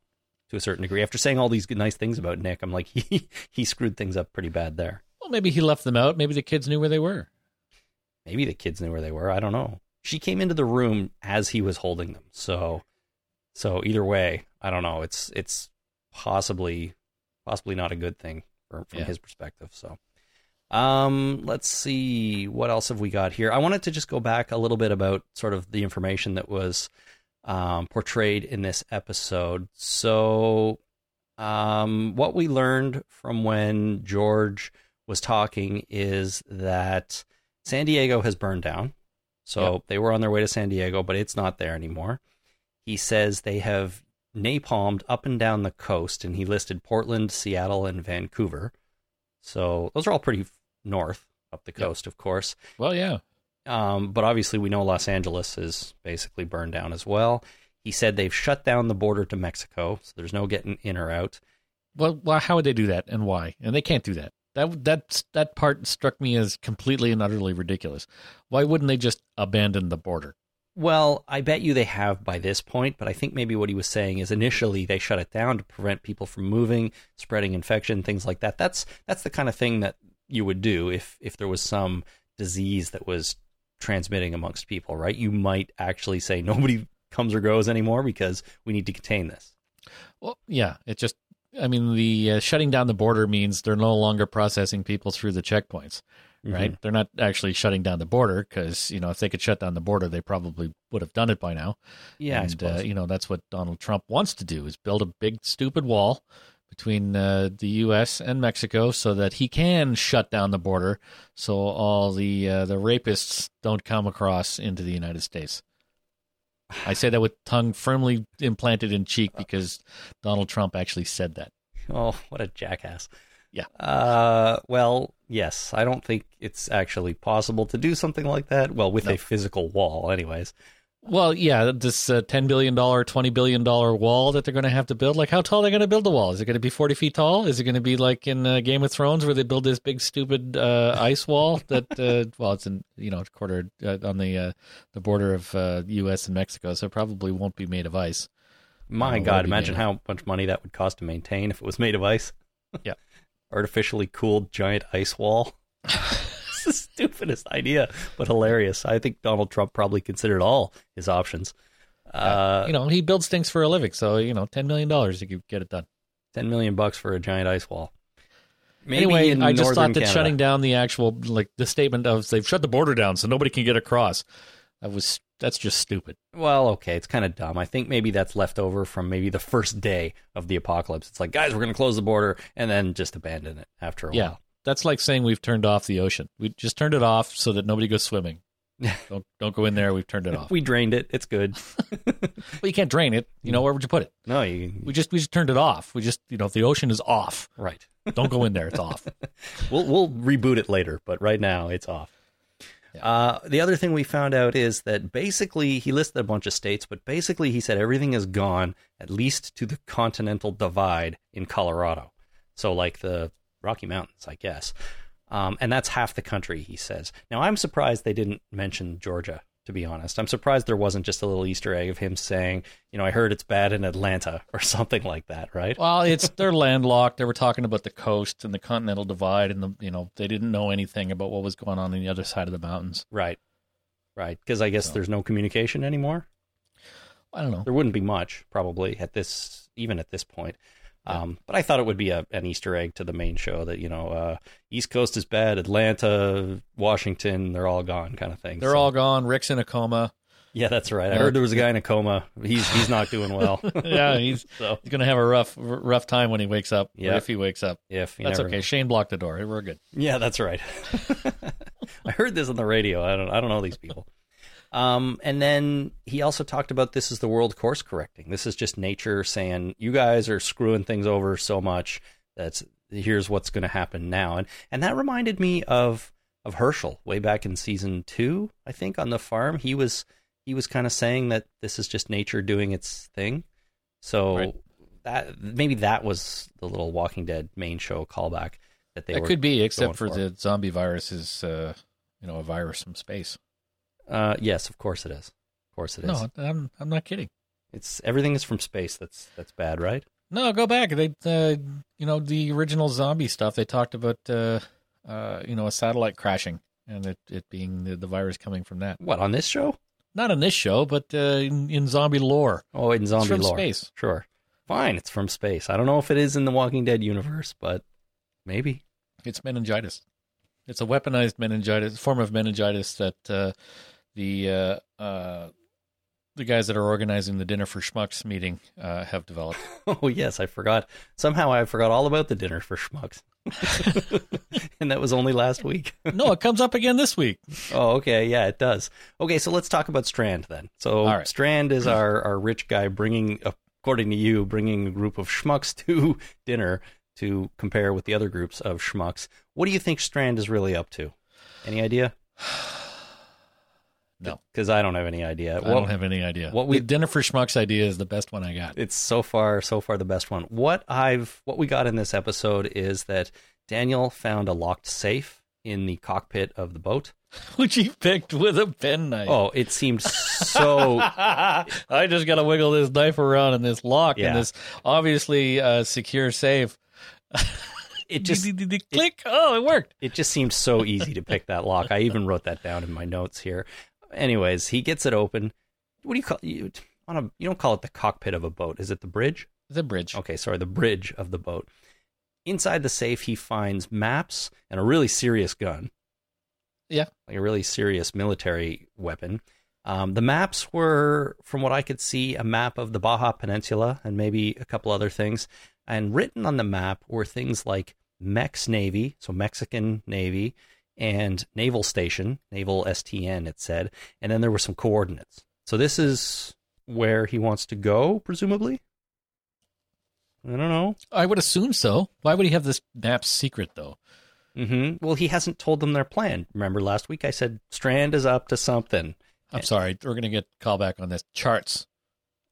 to a certain degree after saying all these nice things about Nick I'm like (laughs) he he screwed things up pretty bad there Well, maybe he left them out. Maybe the kids knew where they were. maybe the kids knew where they were I don't know she came into the room as he was holding them so so either way I don't know it's it's possibly possibly not a good thing from, from Yeah. his perspective so Um, let's see what else have we got here. I wanted to just go back a little bit about sort of the information that was um, portrayed in this episode. So, um, what we learned from when George was talking is that San Diego has burned down. So Yep. they were on their way to San Diego, but it's not there anymore. He says they have napalmed up and down the coast, and he listed Portland, Seattle, and Vancouver. So those are all pretty north up the Yep. coast, of course. Well, yeah. Um, but obviously, we know Los Angeles is basically burned down as well. He said they've shut down the border to Mexico, so there's no getting in or out. Well, well, how would they do that, and why? And they can't do that. That that that part struck me as completely and utterly ridiculous. Why wouldn't they just abandon the border? Well, I bet you they have by this point, but I think maybe what he was saying is initially they shut it down to prevent people from moving, spreading infection, things like that. That's that's the kind of thing that you would do if if there was some disease that was transmitting amongst people, right? You might actually say (laughs) nobody comes or goes anymore because we need to contain this. Well, yeah, it just. I mean, the uh, shutting down the border means they're no longer processing people through the checkpoints, right? They're not actually shutting down the border because you know if they could shut down the border, they probably would have done it by now. Yeah, and uh, you know that's what Donald Trump wants to do is build a big stupid wall between uh, the U.S. and Mexico so that he can shut down the border so all the uh, the rapists don't come across into the United States. I say that with tongue firmly implanted in cheek because Donald Trump actually said that. (laughs) Oh, what a jackass. Yeah. Uh, well, yes. I don't think it's actually possible to do something like that. Well, with No. a physical wall, anyways. Well, yeah, this uh, ten billion dollar, twenty billion dollar wall that they're going to have to build. Like, how tall are they going to build the wall? Is it going to be forty feet tall? Is it going to be like in uh, Game of Thrones where they build this big stupid uh, ice wall that? Uh, (laughs) well, it's in you know quarter uh, on the uh, the border of uh, U.S. and Mexico, so it probably won't be made of ice. My God, imagine how much money that would cost to maintain if it was made of ice. Yeah. (laughs) Artificially cooled giant ice wall. (laughs) it's (laughs) the stupidest idea, but hilarious. I think Donald Trump probably considered all his options. Uh, you know, he builds things for a living, so you know, ten million dollars if you could get it done. 10 million bucks for a giant ice wall. Maybe anyway, I just thought that Canada. shutting down the actual like the statement of they've shut the border down so nobody can get across. That was that's just stupid. Well, okay, it's kind of dumb. I think maybe that's left over from maybe the first day of the apocalypse. It's like, guys, we're going to close the border and then just abandon it after a Yeah. while. That's like saying we've turned off the ocean. We just turned it off so that nobody goes swimming. don't don't go in there. We've turned it off. (laughs) We drained it. It's good. (laughs) well, you can't drain it. You know where would you put it? no, you We just we just turned it off. We just you know the ocean is off. right. Don't go in there. It's off. (laughs) We'll we'll reboot it later, but right now it's off. Yeah. Uh, the other thing we found out is that basically he listed a bunch of states, but basically he said everything is gone at least to the continental divide in Colorado. So like the Rocky Mountains, I guess. Um, and that's half the country, he says. Now I'm surprised they didn't mention Georgia. To be honest, I'm surprised there wasn't just a little Easter egg of him saying, you know, I heard it's bad in Atlanta (laughs) or something like that, right? Well, it's (laughs) they're landlocked. They were talking about the coast and the continental divide, and the you know they didn't know anything about what was going on on the other side of the mountains. Right. Right. Because I guess So- there's no communication anymore. I don't know. There wouldn't be much, probably, at this, even at this point. Um, but I thought it would be a, an Easter egg to the main show that, you know, uh, East Coast is bad, Atlanta, Washington, they're all gone kind of thing. They're So- all gone. Rick's in a coma. Yeah, that's right. I heard there was a guy in a coma. He's he's not doing well. (laughs) Yeah, he's (laughs) so he's gonna have a rough rough time when he wakes up. Yeah. if he wakes up. if That's never okay. Shane blocked the door. We're good. Yeah, that's right. (laughs) I heard this on the radio. I don't I don't know these people. Um, and then he also talked about this is the world course correcting. This is just nature saying you guys are screwing things over so much that here's what's going to happen now. And and that reminded me of of Hershel way back in season two, I think, on the farm. He was he was kind of saying that this is just nature doing its thing. So Right. that maybe that was the little Walking Dead main show callback that they That could be, except for, for. the zombie virus is, uh, you know, a virus from space. Uh, yes, of course it is. Of course it is. No, I'm I'm not kidding. It's everything is from space. That's that's bad, right? No, go back. They, uh, you know, the original zombie stuff. They talked about, uh, uh, you know, a satellite crashing and it, it being the, the virus coming from that. What on this show? Not on this show, but uh, in, in zombie lore. Oh, in zombie it's from lore. space. Sure, fine. It's from space. I don't know if it is in the Walking Dead universe, but maybe. It's meningitis. It's a weaponized meningitis, form of meningitis that uh, the uh, uh, the guys that are organizing the dinner for schmucks meeting uh, have developed. Oh yes, I forgot. Somehow I forgot all about the dinner for schmucks. and that was only last week. no, it comes up again this week. Oh, okay. Yeah, it does. Okay, so let's talk about Strand then. So right. Strand is our, our rich guy bringing, according to you, bringing a group of schmucks to dinner to compare with the other groups of schmucks. What do you think Strand is really up to? Any idea? No. Because I don't have any idea. I don't have any idea. what we- the dinner for schmucks idea is the best one I got. it's so far so far the best one. What I've what we got in this episode is that Daniel found a locked safe in the cockpit of the boat. (laughs) Which he picked with a penknife. Oh, it seemed so (laughs) I just got to wiggle this knife around in this lock Yeah. in this obviously uh, secure safe. it (laughs) just click. Oh, it worked. it just seemed so easy to pick that lock. I even wrote that down in my notes here. Anyways, he gets it open. What do you call you on a you don't call it the cockpit of a boat. Is it the bridge? The bridge. Okay, sorry, the bridge of the boat. Inside the safe he finds maps and a really serious gun. Yeah. Like a really serious military weapon. Um, the maps were, from what I could see, a map of the Baja Peninsula and maybe a couple other things. And written on the map were things like Mex Navy, so Mexican Navy, and Naval Station, Naval STN, it said. And then there were some coordinates. So this is where he wants to go, presumably? I don't know. I would assume so. Why would he have this map secret though? Mm-hmm. Well, he hasn't told them their plan. Remember last week I said Strand is up to something. I'm sorry. We're going to get callback on this. Charts.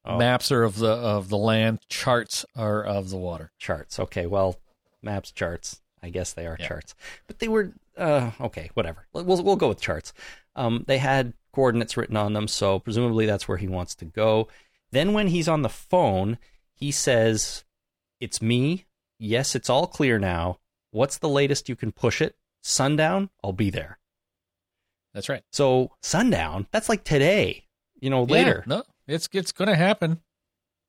Oh. Maps are of the of the land. Charts are of the water. Charts. Okay, well, maps, charts. I guess they are Yeah. charts, but they were uh, okay. Whatever. We'll we'll go with charts. Um, they had coordinates written on them, so presumably that's where he wants to go. Then when he's on the phone, he says, "It's me. Yes, it's all clear now. What's the latest you can push it? Sundown. I'll be there." That's right. So sundown. That's like today. You know, later, Yeah, no, it's it's going to happen.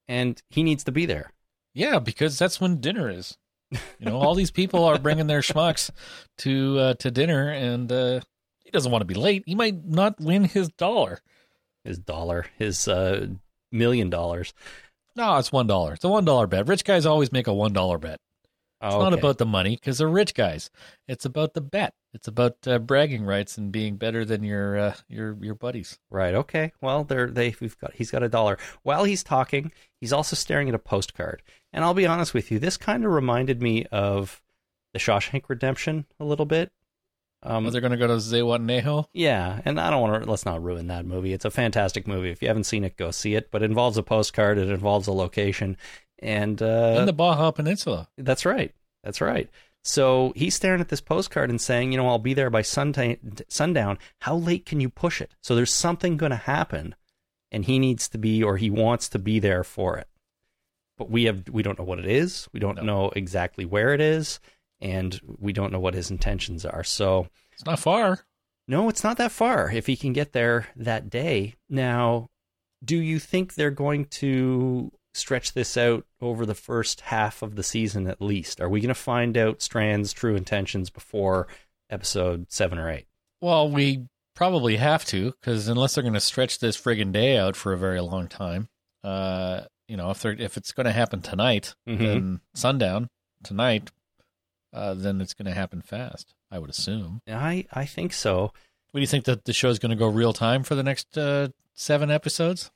and he needs to be there. Yeah, because that's when dinner is. You know, all these people are bringing their schmucks to uh, to dinner, and uh, he doesn't want to be late. He might not win his dollar. His dollar, his uh, million dollars. No, it's one dollar. It's a one dollar bet. Rich guys always make a one dollar bet. It's Oh, not about the money because they're rich guys. It's about the bet. It's about uh, bragging rights and being better than your uh, your your buddies. Right. Okay. Well, they're they we've got he's got a dollar. While he's talking, he's also staring at a postcard. And I'll be honest with you, this kind of reminded me of the Shawshank Redemption a little bit. Um, Oh, they're going to go to Zihuatanejo. yeah, and I don't want to let's not ruin that movie. It's a fantastic movie. If you haven't seen it, go see it. But it involves a postcard. It involves a location, and uh, in the Baja Peninsula. That's right. That's right. So he's staring at this postcard and saying, you know, I'll be there by sundown. How late can you push it? So there's something going to happen, and he needs to be, or he wants to be there for it. But we have, we don't know what it is. We don't No. know exactly where it is, and we don't know what his intentions are. So It's not far. no, it's not that far if he can get there that day. Now, do you think they're going to stretch this out over the first half of the season at least? Are we going to find out Strand's true intentions before episode seven or eight? Well, we probably have to because unless they're going to stretch this friggin' day out for a very long time, uh, you know, if they're if it's going to happen tonight, Mhm. then sundown tonight, uh, then it's going to happen fast. I would assume. I, I think so. What do you think that the show is going to go real time for the next uh, seven episodes?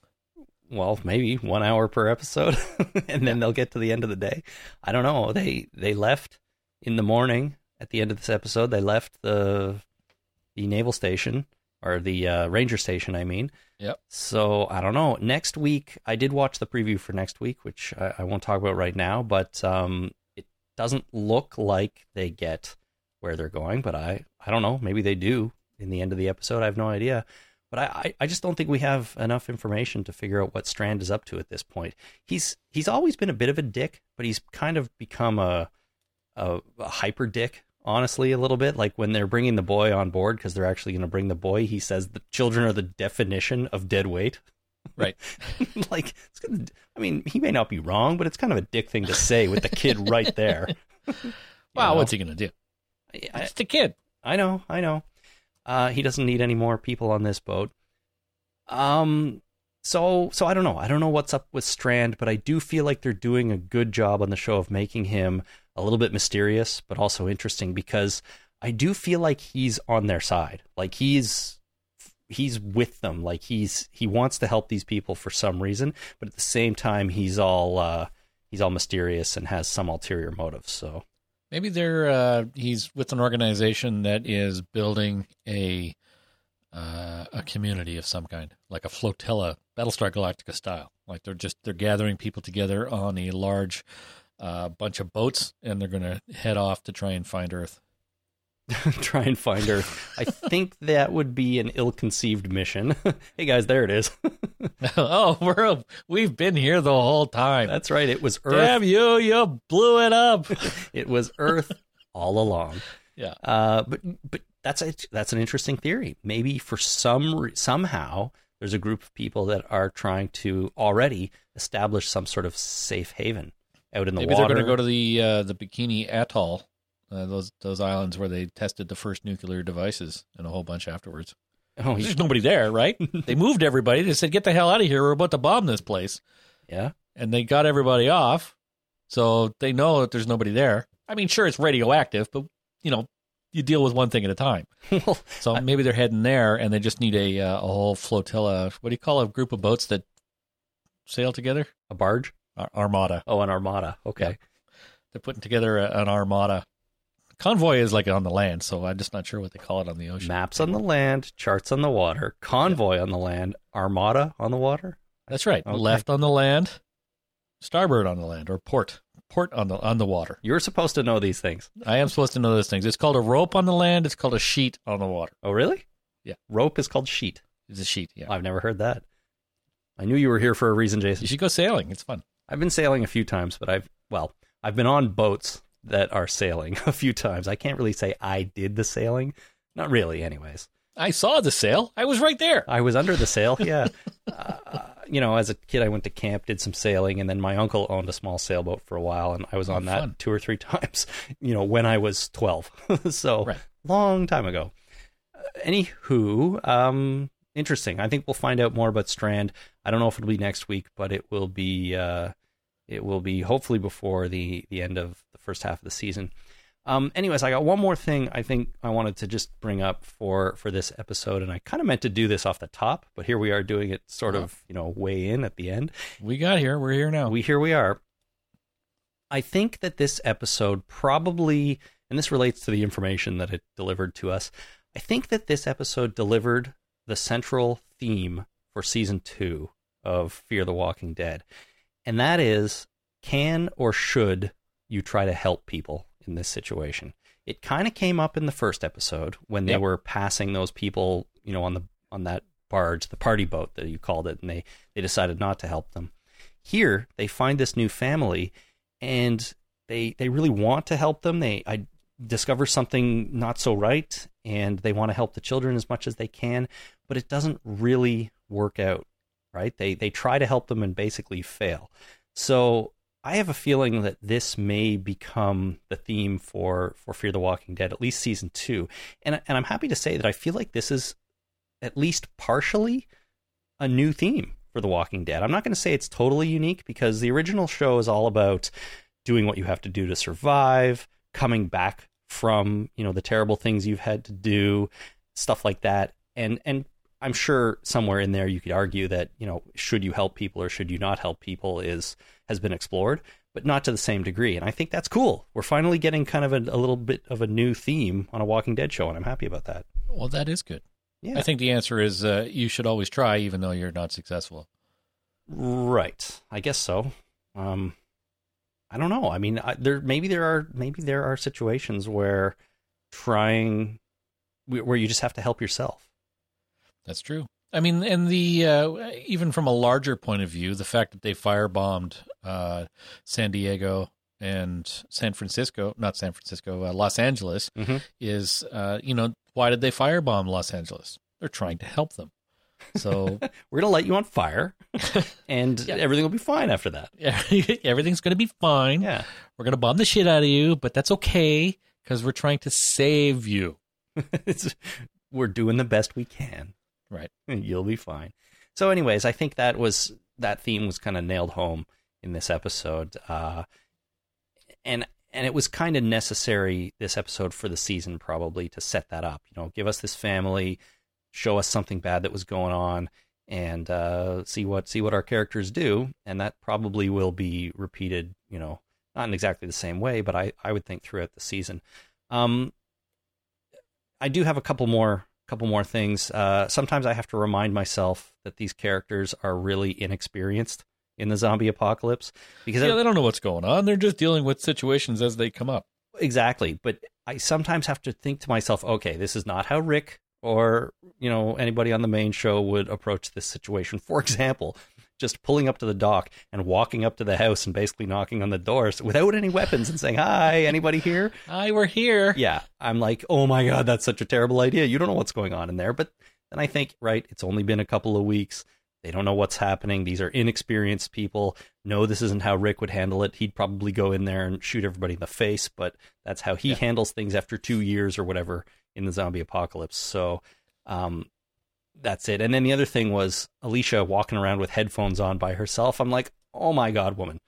Well, maybe one hour per episode, (laughs) and then they'll get to the end of the day. I don't know. They they left in the morning at the end of this episode. They left the the naval station or the uh, ranger station. I mean. Yep. So I don't know. Next week, I did watch the preview for next week, which I, I won't talk about right now. But um, it doesn't look like they get where they're going. But I I don't know. Maybe they do in the end of the episode. I have no idea. But I, I- just don't think we have enough information to figure out what Strand is up to at this point. He's he's always been a bit of a dick, but he's kind of become a a, a hyper dick, honestly, a little bit. Like when they're bringing the boy on board because they're actually going to bring the boy. He says the children are the definition of dead weight. Right. (laughs) like, I mean, he may not be wrong, but it's kind of a dick thing to say with the kid (laughs) right there. Well, know? what's he going to do? I- It's the kid. I know, I know. Uh, he doesn't need any more people on this boat. Um, so so I don't know. I don't know what's up with Strand, but I do feel like they're doing a good job on the show of making him a little bit mysterious, but also interesting because I do feel like he's on their side. Like he's he's with them. Like he's he wants to help these people for some reason, but at the same time he's all uh, he's all mysterious and has some ulterior motives. So Maybe they're uh, he's with an organization that is building a uh, a community of some kind, like a flotilla, Battlestar Galactica style. Like they're just they're gathering people together on a large uh, bunch of boats, and they're going to head off to try and find Earth. (laughs) try and find her. I think that would be an ill-conceived mission. (laughs) hey guys, there it is. (laughs) oh, we're we've been here the whole time. That's right. It was Earth. Damn you! You blew it up. it was Earth all along. Yeah. Uh, but but that's a, that's an interesting theory. Maybe for some somehow there's a group of people that are trying to already establish some sort of safe haven out in the Maybe water. they're going to go to the uh, the Bikini Atoll, uh, those those islands where they tested the first nuclear devices, and a whole bunch afterwards. oh, There's nobody there, right? (laughs) they moved everybody. They said, "Get the hell out of here! We're about to bomb this place," yeah. and they got everybody off. So they know that there's nobody there. I mean, sure, it's radioactive, but you know, you deal with one thing at a time. well, (laughs) So maybe they're heading there, and they just need a uh, a whole flotilla. What do you call a group of boats that sail together? a barge. Ar- armada. Oh, an armada. Okay. They're putting together a, an armada. Convoy is like on the land, so I'm just not sure what they call it on the ocean. Maps on the land, charts on the water, convoy on the land, armada on the water. That's right. Okay. Left on the land, starboard on the land, or port port on the on the water. You're supposed to know these things. I am supposed to know those things. It's called a rope on the land. It's called a sheet on the water. Oh, really? Yeah. Rope is called sheet. It's a sheet. Yeah. I've never heard that. I knew you were here for a reason, Jason. You should go sailing. It's fun. I've been sailing a few times, but I've well, I've been on boats that are sailing (laughs) a few times. I can't really say I did the sailing. Not really, anyways. I saw the sail. I was right there. I was under the sail, (laughs) yeah. uh, you know, as a kid, I went to camp, did some sailing, and then my uncle owned a small sailboat for a while, and I was on that fun. two or three (laughs) times. You know, when I was twelve, so Right. long time ago. Uh, anywho, um, interesting. I think we'll find out more about Strand. I don't know if it'll be next week, but it will be. Uh, it will be hopefully before the the end of the first half of the season. Um, anyways, I got one more thing I think I wanted to just bring up for for this episode, and I kind of meant to do this off the top, but here we are doing it sort of you know way in at the end. We got here. We're here now. We here we are. I think that this episode probably, and this relates to the information that it delivered to us. I think that this episode delivered the central theme for season two of Fear the Walking Dead, and that is can or should you try to help people in this situation? It kind of came up in the first episode when they Yep. were passing those people, you know, on the on that barge, the party boat that you called it, and they they decided not to help them. Here, they find this new family, and they they really want to help them. They I discover something not so right, and they want to help the children as much as they can, but it doesn't really work out. Right? They they try to help them and basically fail. So I have a feeling that this may become the theme for for Fear the Walking Dead, at least season two. And and I'm happy to say that I feel like this is at least partially a new theme for The Walking Dead. I'm not going to say it's totally unique because the original show is all about doing what you have to do to survive, coming back from, you know, the terrible things you've had to do, stuff like that. And and I'm sure somewhere in there you could argue that, you know, should you help people or should you not help people is has been explored, but not to the same degree. And I think that's cool. We're finally getting kind of a, a little bit of a new theme on a Walking Dead show, and I'm happy about that. well, that is good. Yeah. I think the answer is uh, you should always try, even though you're not successful. Right. I guess so. Um, I don't know. I mean, I, there maybe there are maybe there are situations where trying where you just have to help yourself. That's true. I mean, and the uh, even from a larger point of view, the fact that they firebombed uh, San Diego and San Francisco, not San Francisco, uh, Los Angeles, Mhm. is uh, you know why did they firebomb Los Angeles? They're trying to help them. So (laughs) We're gonna light you on fire, and (laughs) Yeah. everything will be fine after that. (laughs) everything's going to be fine. Yeah. We're going to bomb the shit out of you, but that's okay because we're trying to save you. we're doing the best we can. Right. You'll be fine. So, anyways, I think that was that theme was kind of nailed home in this episode, uh, and and it was kind of necessary this episode for the season probably to set that up. You know, give us this family, show us something bad that was going on, and uh, see what see what our characters do, and that probably will be repeated. You know, not in exactly the same way, but I I would think throughout the season. Um, I do have a couple more couple more things. Uh, sometimes I have to remind myself that these characters are really inexperienced in the zombie apocalypse because Yeah, I- they don't know what's going on. They're just dealing with situations as they come up. exactly. But I sometimes have to think to myself, okay, this is not how Rick or you know anybody on the main show would approach this situation. For example, just pulling up to the dock and walking up to the house and basically knocking on the doors without any weapons and saying, "Hi, anybody here?" Hi, we're here. yeah, I'm like, oh my god, that's such a terrible idea. You don't know what's going on in there. But then I think, right, it's only been a couple of weeks. They don't know what's happening. These are inexperienced people. No, this isn't how Rick would handle it. He'd probably go in there and shoot everybody in the face, but that's how he Yeah. handles things after two years or whatever in the zombie apocalypse. So, um, that's it. And then the other thing was Alicia walking around with headphones on by herself. I'm like, oh my god, woman.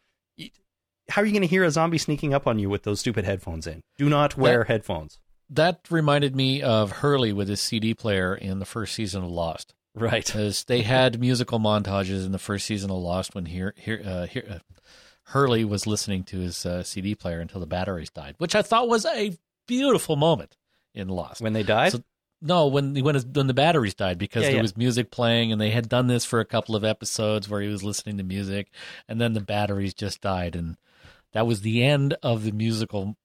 How are you going to hear a zombie sneaking up on you with those stupid headphones in? Do not wear headphones. That reminded me of Hurley with his CD player in the first season of Lost. Right. because they had musical montages in the first season of Lost when here here uh, here uh, Hurley was listening to his uh, CD player until the batteries died, which I thought was a beautiful moment in Lost. When they died? So- no, when when, his, when the batteries died because Yeah, there yeah. was music playing and they had done this for a couple of episodes where he was listening to music and then the batteries just died and that was the end of the musical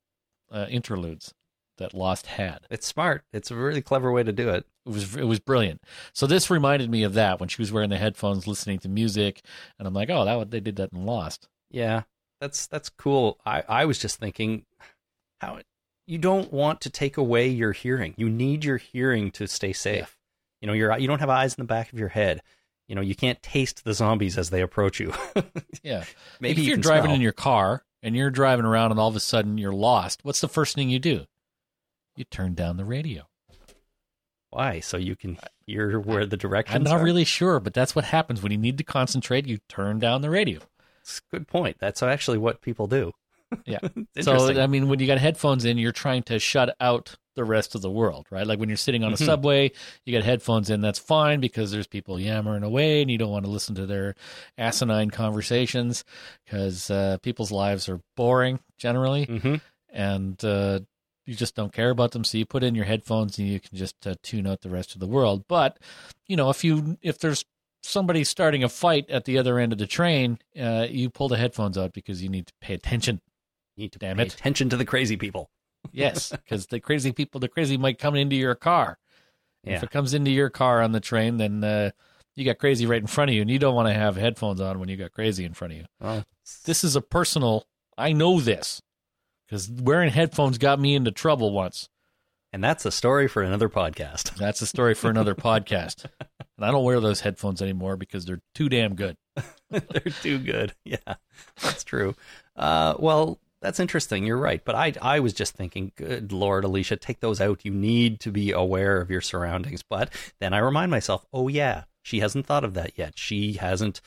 uh, interludes that Lost had. it's smart. It's a really clever way to do it. It was it was brilliant. So this reminded me of that when she was wearing the headphones, listening to music, and I'm like, oh, that they did that in Lost. Yeah. That's that's cool. I, I was just thinking how you don't want to take away your hearing. You need your hearing to stay safe. You know, you're you don't have eyes in the back of your head. You know, you can't taste the zombies as they approach you. (laughs) Yeah, Maybe if you you're driving smell. in your car and you're driving around, and all of a sudden you're lost. What's the first thing you do? You turn down the radio. Why? So you can hear where the directions I'm not are? really sure, but that's what happens when you need to concentrate. You turn down the radio. It's a good point. That's actually what people do. Yeah. (laughs) So. I mean, when you got headphones in, you're trying to shut out the rest of the world, right? Like when you're sitting on a Mhm. subway, you got headphones in. That's fine because there's people yammering away, and you don't want to listen to their asinine conversations because uh, people's lives are boring generally, Mhm. and uh, you just don't care about them. So you put in your headphones and you can just uh, tune out the rest of the world. But you know, if you if there's somebody starting a fight at the other end of the train, uh, you pull the headphones out because you need to pay attention. You need to Damn pay it. attention to the crazy people. Yes, because the crazy people, the crazy might come into your car. Yeah. If it comes into your car on the train, then uh, you got crazy right in front of you, and you don't want to have headphones on when you got crazy in front of you. This is a personal. I know this because wearing headphones got me into trouble once. and that's a story for another podcast. (laughs) That's a story for another podcast. And I don't wear those headphones anymore because they're too damn good. (laughs) They're too good. Yeah, that's true. Uh, well, that's interesting. You're right. But I, I was just thinking, good Lord, Alicia, take those out. You need to be aware of your surroundings. But then I remind myself, oh, yeah, she hasn't thought of that yet. She hasn't,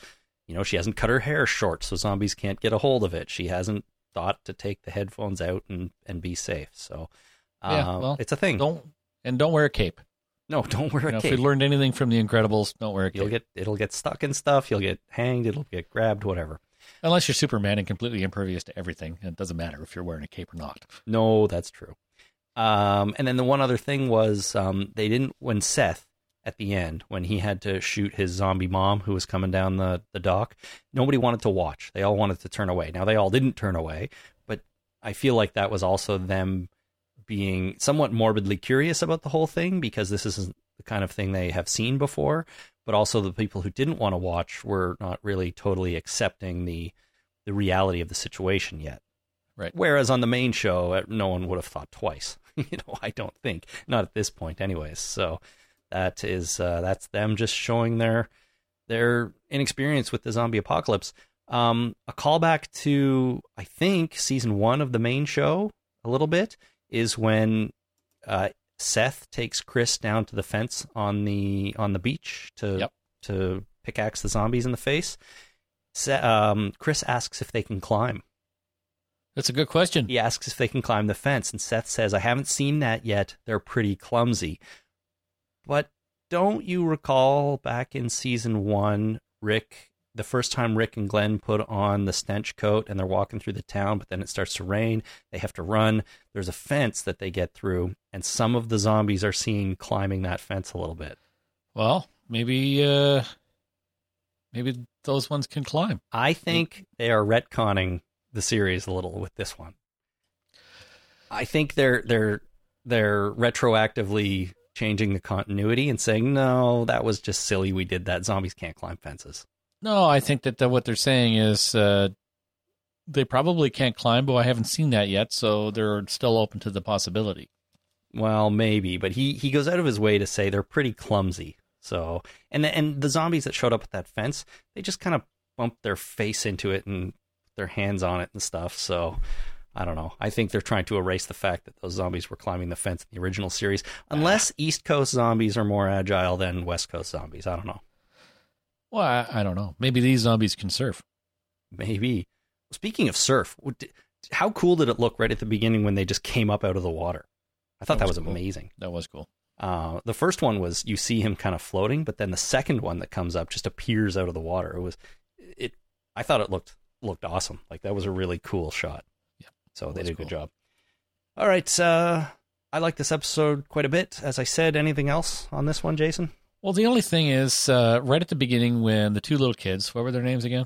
you know, she hasn't cut her hair short so zombies can't get a hold of it. She hasn't thought to take the headphones out and, and be safe. So, uh, Yeah, well, it's a thing. Don't and don't wear a cape. no, don't wear You a know, if cape. we learned anything from the Incredibles, don't wear a cape. You'll get it'll get stuck in stuff. You'll get hanged. It'll get grabbed. Whatever. Unless you're Superman and completely impervious to everything, it doesn't matter if you're wearing a cape or not. No, that's true. Um, and then the one other thing was um, they didn't when Seth at the end when he had to shoot his zombie mom who was coming down the the dock. Nobody wanted to watch. They all wanted to turn away. Now they all didn't turn away, but I feel like that was also them being somewhat morbidly curious about the whole thing because this isn't the kind of thing they have seen before. But also the people who didn't want to watch were not really totally accepting the the reality of the situation yet. Right. Whereas on the main show, uh, no one would have thought twice. (laughs) you know, I don't think not at this point, anyways. So that is uh, that's them just showing their their inexperience with the zombie apocalypse. Um, a callback to I think season one of the main show a little bit is when uh, Seth takes Chris down to the fence on the on the beach to Yep. to pickaxe the zombies in the face. Um, Chris asks if they can climb. That's a good question. He asks if they can climb the fence, and Seth says, I haven't seen that yet. They're pretty clumsy. But don't you recall back in season one, Rick, the first time Rick and Glenn put on the stench coat and they're walking through the town, but then it starts to rain. They have to run. There's a fence that they get through, and some of the zombies are seen climbing that fence a little bit. Well, maybe uh, maybe those ones can climb. I think they are retconning the series a little with this one. I think they're they're they're retroactively changing the continuity and saying no, that was just silly. We did that. Zombies can't climb fences. No, I think that the, what they're saying is uh, they probably can't climb, but I haven't seen that yet, so they're still open to the possibility. Well, maybe, but he he goes out of his way to say they're pretty clumsy. So and the, and the zombies that showed up at that fence, they just kind of bumped their face into it and their hands on it and stuff. So I don't know. I think they're trying to erase the fact that those zombies were climbing the fence in the original series, unless East Coast zombies are more agile than West Coast zombies. I don't know. Well, I, I don't know. Maybe these zombies can surf. Maybe. Speaking of surf, what- how cool did it look right at the beginning when they just came up out of the water? I thought That that was was cool. amazing. That was cool. Uh, the first one was you see him kind of floating, but then the second one that comes up just appears out of the water. It was it. I thought it looked looked awesome. Like that was a really cool shot. Yeah, So they was did a good job. All right. Uh, I like this episode quite a bit. As I said, anything else on this one, Jason? Well, the only thing is, uh, right at the beginning, when the two little kids, what were their names again?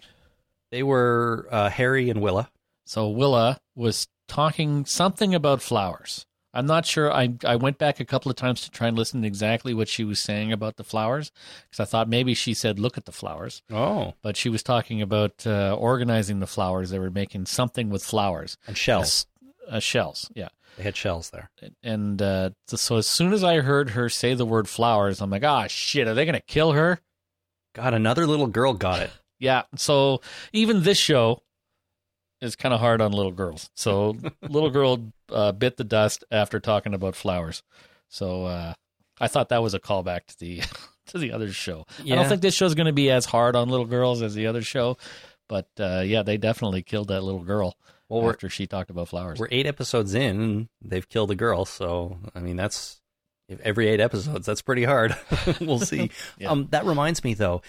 They were uh, Harry and Willa. So Willa was talking something about flowers. I'm not sure. I I went back a couple of times to try and listen to exactly what she was saying about the flowers because I thought maybe she said look at the flowers, Oh, but she was talking about uh, organizing the flowers. They were making something with flowers, and shells. Uh, shells. Yeah, They had shells there. and uh, so as soon as I heard her say the word flowers, I'm like, ah, shit, are they gonna kill her? God, another little girl got it. (laughs) Yeah. So even this show is kind of hard on little girls. So (laughs) little girl uh, bit the dust after talking about flowers. So uh, I thought that was a callback to the (laughs) to the other show. I don't think this show's going to be as hard on little girls as the other show, but uh, yeah, they definitely killed that little girl Well, we're after she talked about flowers. we're eight episodes in, and they've killed a girl. So I mean, that's if every eight episodes. That's pretty hard. (laughs) we'll see. (laughs) Yeah. Um, that reminds me, though,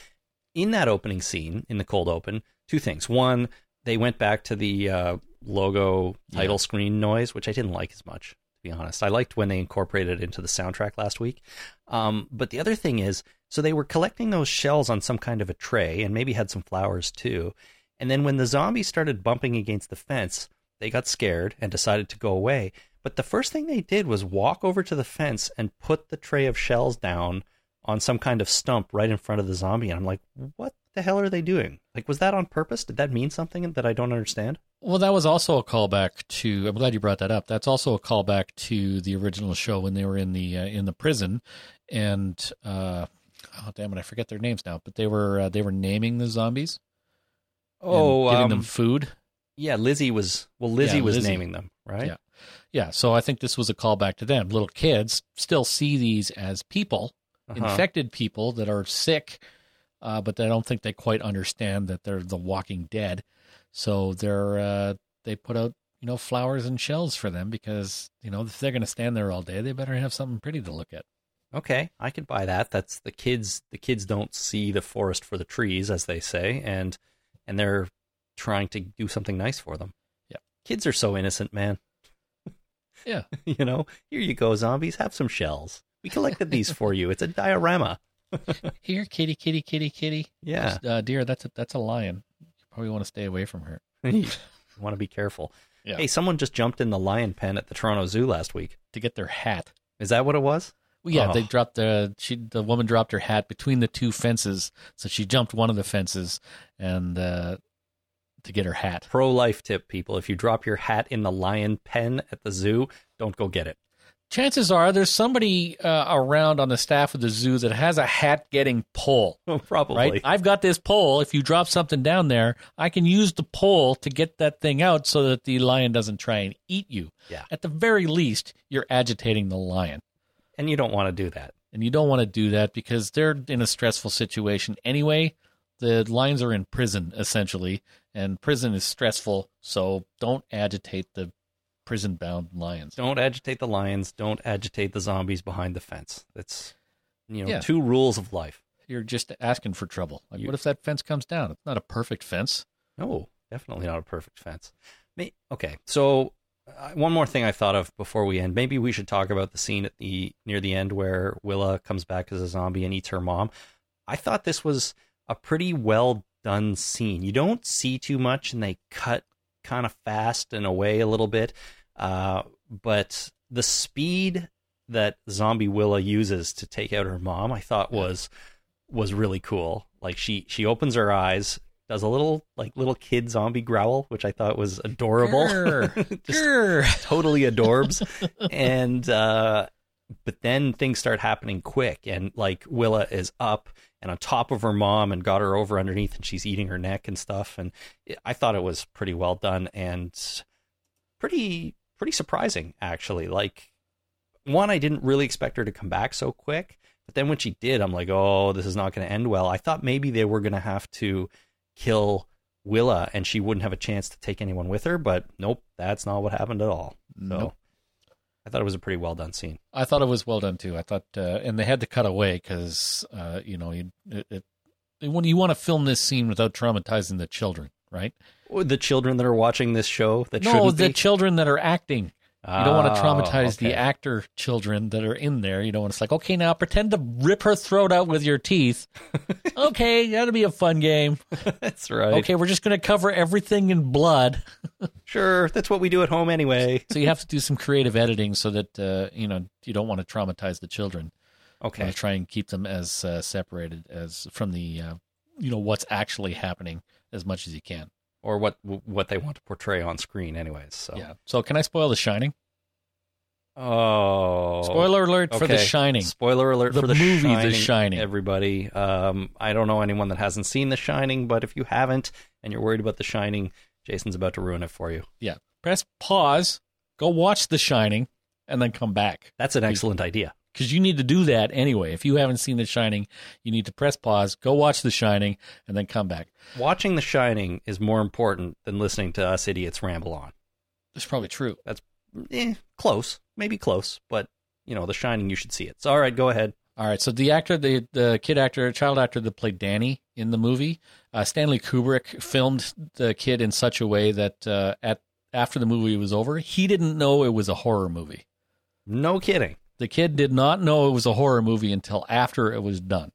in that opening scene in the cold open, two things. One, they went back to the uh, logo title Yeah. screen noise, which I didn't like as much. To be honest, I liked when they incorporated it into the soundtrack last week. Um, but the other thing is, so they were collecting those shells on some kind of a tray, and maybe had some flowers too. And then when the zombies started bumping against the fence, they got scared and decided to go away. But the first thing they did was walk over to the fence and put the tray of shells down on some kind of stump right in front of the zombie. And I'm like, what the hell are they doing? Like, was that on purpose? Did that mean something that I don't understand? Well, that was also a callback to. I'm glad you brought that up. That's also a callback to the original show when they were in the uh, in the prison, and uh, oh damn it, I forget their names now. But they were uh, they were naming the zombies. Oh, giving um, them food. yeah, Lizzie was, well, Lizzie Yeah, was Lizzie. naming them, right? Yeah. Yeah, so I think this was a callback to them. Little kids still see these as people, Uh-huh. infected people that are sick, uh, but they don't think they quite understand that they're the Walking Dead. So they're uh, they put out you know flowers and shells for them because you know if they're going to stand there all day, they better have something pretty to look at. Okay, I could buy that. That's the kids. The kids don't see the forest for the trees, as they say, and and they're trying to do something nice for them. Yeah. kids are so innocent, man. (laughs) Yeah. (laughs) you know, here you go, zombies. Have some shells. We collected these for you. It's a diorama. (laughs) Here, kitty, kitty, kitty, kitty. Yeah, uh, dear, that's a, that's a lion. You probably want to stay away from her you want to be careful. Yeah. Hey, someone just jumped in the lion pen at the Toronto Zoo last week. to get their hat. Is that what it was? Well, yeah, Oh. they dropped the she the woman dropped her hat between the two fences, so she jumped one of the fences and uh, to get her hat. Pro life tip, people. If you drop your hat in the lion pen at the zoo, don't go get it. Chances are there's somebody uh, around on the staff of the zoo that has a hat getting pole. (laughs) Probably. Right, I've got this pole. If you drop something down there, I can use the pole to get that thing out so that the lion doesn't try and eat you. Yeah. At the very least, you're agitating the lion. And you don't want to do that. and you don't want to do that because they're in a stressful situation anyway. The lions are in prison essentially, and prison is stressful. So don't agitate the prison-bound lions. Don't agitate the lions. Don't agitate the zombies behind the fence. That's you know Yeah. two rules of life. You're just asking for trouble. Like, You- what if that fence comes down? It's not a perfect fence. No, definitely not a perfect fence. Okay, so uh, one more thing I thought of before we end. Maybe we should talk about the scene at the near the end where Willa comes back as a zombie and eats her mom. I thought this was a pretty well done scene. You don't see too much, and they cut kind of fast and away a little bit. Uh, but the speed that zombie Willa uses to take out her mom, I thought was was really cool. Like she she opens her eyes, does a little like little kid zombie growl, which I thought was adorable. Grr. (laughs) Just Grr. totally adorbs. (laughs) and uh but then things start happening quick and like Willa is up and on top of her mom and got her over underneath and she's eating her neck and stuff and I thought it was pretty well done and pretty pretty surprising actually like one I didn't really expect her to come back so quick but then when she did I'm like oh this is not going to end well I thought maybe they were going to have to kill Willa and she wouldn't have a chance to take anyone with her but nope that's not what happened at all so Nope. I thought it was a pretty well done scene I thought it was well done too. I thought, uh, and they had to cut away because, uh, you know, you, it, it, when you want to film this scene without traumatizing the children, right? The children that are watching this show that no, shouldn't the be children that are acting. You don't want to Oh, traumatize the actor children that are in there. You don't want to like, okay, now pretend to rip her throat out with your teeth. (laughs) okay, that'll be a fun game. That's right. Okay, we're just going to cover everything in blood. (laughs) Sure, that's what we do at home anyway. So you have to do some creative editing so that uh, you know you don't want to traumatize the children. Okay. Uh, try and keep them as uh, separated as from the uh, you know what's actually happening as much as you can. Or what what they want to portray on screen anyways. So Yeah. So can I spoil The Shining? Oh. Spoiler alert for The. Shining. Spoiler alert The for the movie The Shining, Shining. Everybody, um, I don't know anyone that hasn't seen The Shining, but if you haven't and you're worried about The Shining, Jason's about to ruin it for you. Yeah. Press pause. Go watch The Shining, and then come back. That's an excellent idea. Because you need to do that anyway. If you haven't seen The Shining, you need to press pause, go watch The Shining, and then come back. Watching The Shining is more important than listening to us idiots ramble on. That's probably true. That's eh, close, maybe close, but you know, The Shining, you should see it. So, all right, go ahead. All right, so the actor, the the kid actor, child actor that played Danny in the movie, uh, Stanley Kubrick filmed the kid in such a way that uh, at after the movie was over, he didn't know it was a horror movie. No kidding. The kid did not know it was a horror movie until after it was done.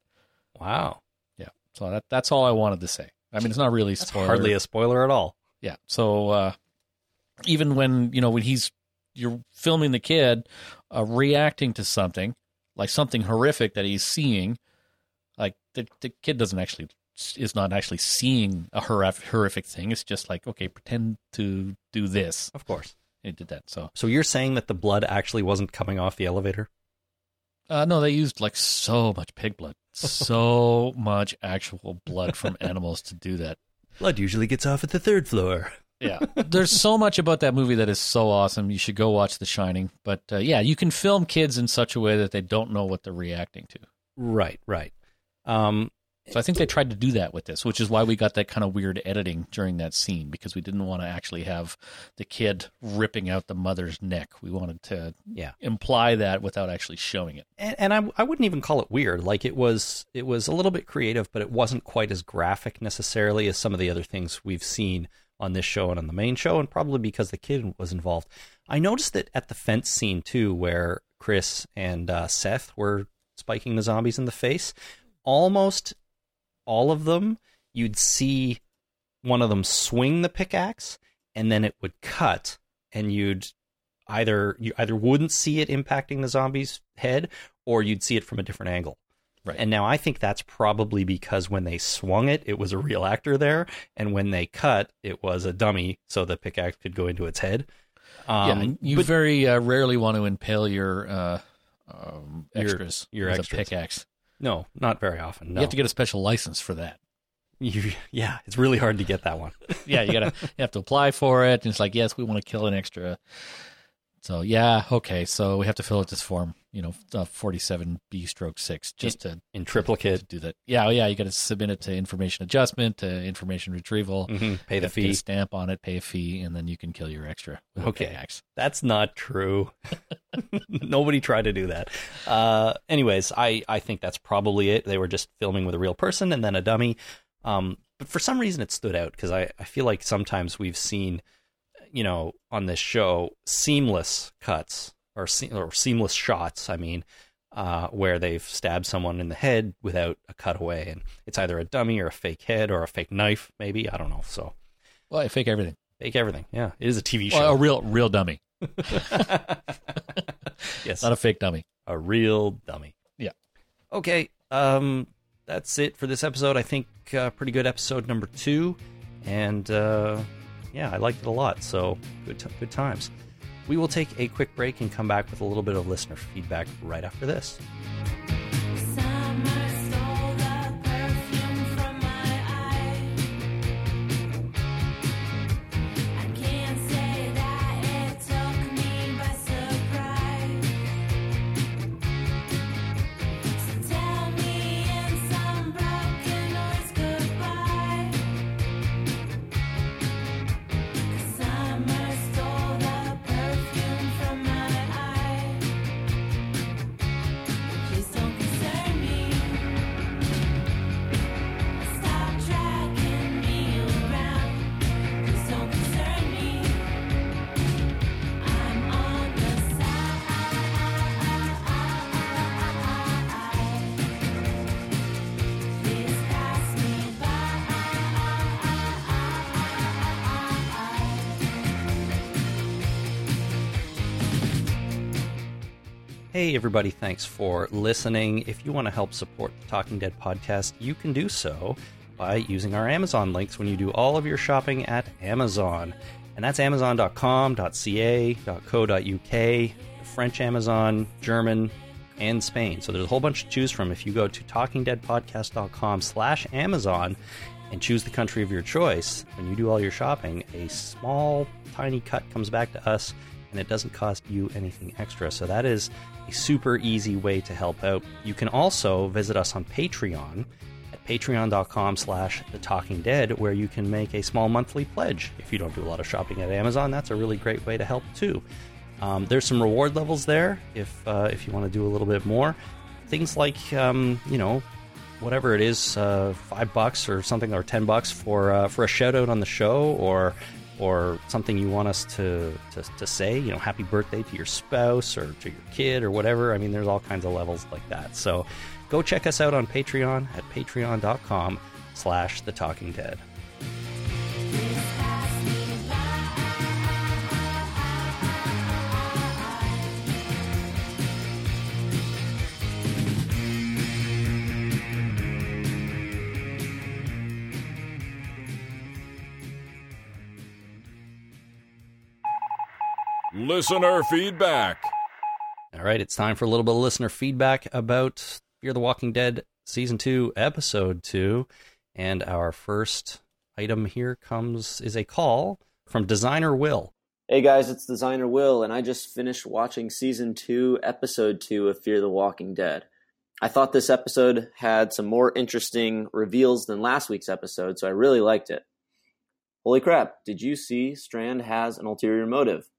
Wow. Yeah, so that that's all I wanted to say. I mean, it's not really spoiler. hardly a spoiler at all. Yeah. So uh, even when you know when he's you're filming the kid uh, reacting to something like something horrific that he's seeing, like the the kid doesn't actually is not actually seeing a horrific thing. It's just like okay, pretend to do this. Of course. He did that. So So you're saying that the blood actually wasn't coming off the elevator? uh, no, they used like so much pig blood, so (laughs) much actual blood from animals to do that. Blood usually gets off at the third floor. yeah there's so much about that movie that is so awesome you should go watch the shining but uh, yeah you can film kids in such a way that they don't know what they're reacting to Right, right. Um, so i think they tried to do that with this which is why we got that kind of weird editing during that scene because we didn't want to actually have the kid ripping out the mother's neck we wanted to yeah, imply that without actually showing it and, and I, I wouldn't even call it weird. Like it was, it was a little bit creative, but it wasn't quite as graphic necessarily as some of the other things we've seen on this show and on the main show, and probably because the kid was involved. I noticed that at the fence scene too, where Chris and uh, Seth were spiking the zombies in the face, almost all of them, you'd see one of them swing the pickaxe, and then it would cut, and you'd either you either wouldn't see it impacting the zombie's head, or you'd see it from a different angle. Right. And now I think that's probably because when they swung it, it was a real actor there, and when they cut, it was a dummy, so the pickaxe could go into its head. Um, yeah you but- very uh, rarely want to impale your uh, um, Your- extras your with extras. a pickaxe no, not very often. No, you have to get a special license for that You- yeah, it's really hard to get that one. (laughs) yeah, you gotta you have to apply for it. And it's like, yes, we want to kill an extra. So yeah, okay. So we have to fill out this form. you know, uh, 47B stroke 6 just to, in to triplicate. do that. Yeah, yeah, you got to submit it to information adjustment, to information retrieval, Mhm, Pay the have to get a fee. stamp on it, pay a fee, and then you can kill your extra. Okay. That's not true. (laughs) (laughs) Nobody tried to do that. Uh, anyways, I, I think that's probably it. They were just filming with a real person and then a dummy. Um, but for some reason, it stood out because I, I feel like sometimes we've seen, you know, on this show, seamless cuts or, se- or seamless shots, I mean, uh, where they've stabbed someone in the head without a cutaway. And it's either a dummy or a fake head or a fake knife, maybe. I don't know. So Well, I fake everything. fake everything. Yeah, it is a TV Well, a real, real dummy, (laughs) yes. not a fake dummy. a real dummy. Yeah. Okay. Um, that's it for this episode. I think uh, pretty good episode number two, and uh, yeah, I liked it a lot. So good, t- good times. We will take a quick break and come back with a little bit of listener feedback right after this. Everybody, thanks for listening. If you want to help support the Talking Dead podcast, you can do so by using our Amazon links when you do all of your shopping at Amazon. And that's amazon.com, .ca, .co.uk, French Amazon, German, and Spain. So there's a whole bunch to choose from. If you go to talkingdeadpodcast.com slash Amazon and choose the country of your choice, when you do all your shopping, a small, tiny cut comes back to us and it doesn't cost you anything extra. So that is a super easy way to help out. You can also visit us on Patreon at patreon.com slash the talking dead where you can make a small monthly pledge if you don't do a lot of shopping at amazon that's a really great way to help too um, there's some reward levels there if uh, if you want to do a little bit more things like um, you know whatever it is uh, five bucks or something or ten bucks for uh, for a shout out on the show or or something you want us to, to to say you know happy birthday to your spouse or to your kid or whatever. I mean there's all kinds of levels like that. So go check us out on patreon at patreon.com slash the talking dead Listener feedback. All right, it's time for a little bit of listener feedback about Fear the Walking Dead Season 2, Episode 2. And our first item here comes is a call from designer Will. Hey guys, it's Designer Will, and I just finished watching season two, episode two of Fear the Walking Dead. I thought this episode had some more interesting reveals than last week's episode, so I really liked it. Holy crap, did you see Strand has an ulterior motive?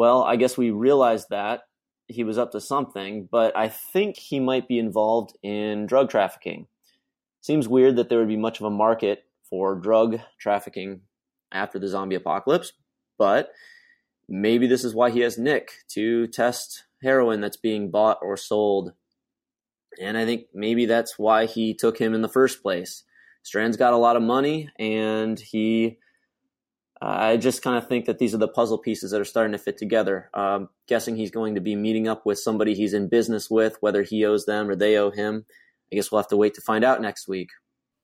Well, I guess we realized that he was up to something, but I think he might be involved in drug trafficking. Seems weird that there would be much of a market for drug trafficking after the zombie apocalypse, but maybe this is why he has Nick to test heroin that's being bought or sold. And I think maybe that's why he took him in the first place. Strand's got a lot of money, and he. I just kind of think that these are the puzzle pieces that are starting to fit together. Um, guessing he's going to be meeting up with somebody he's in business with, whether he owes them or they owe him. I guess we'll have to wait to find out next week.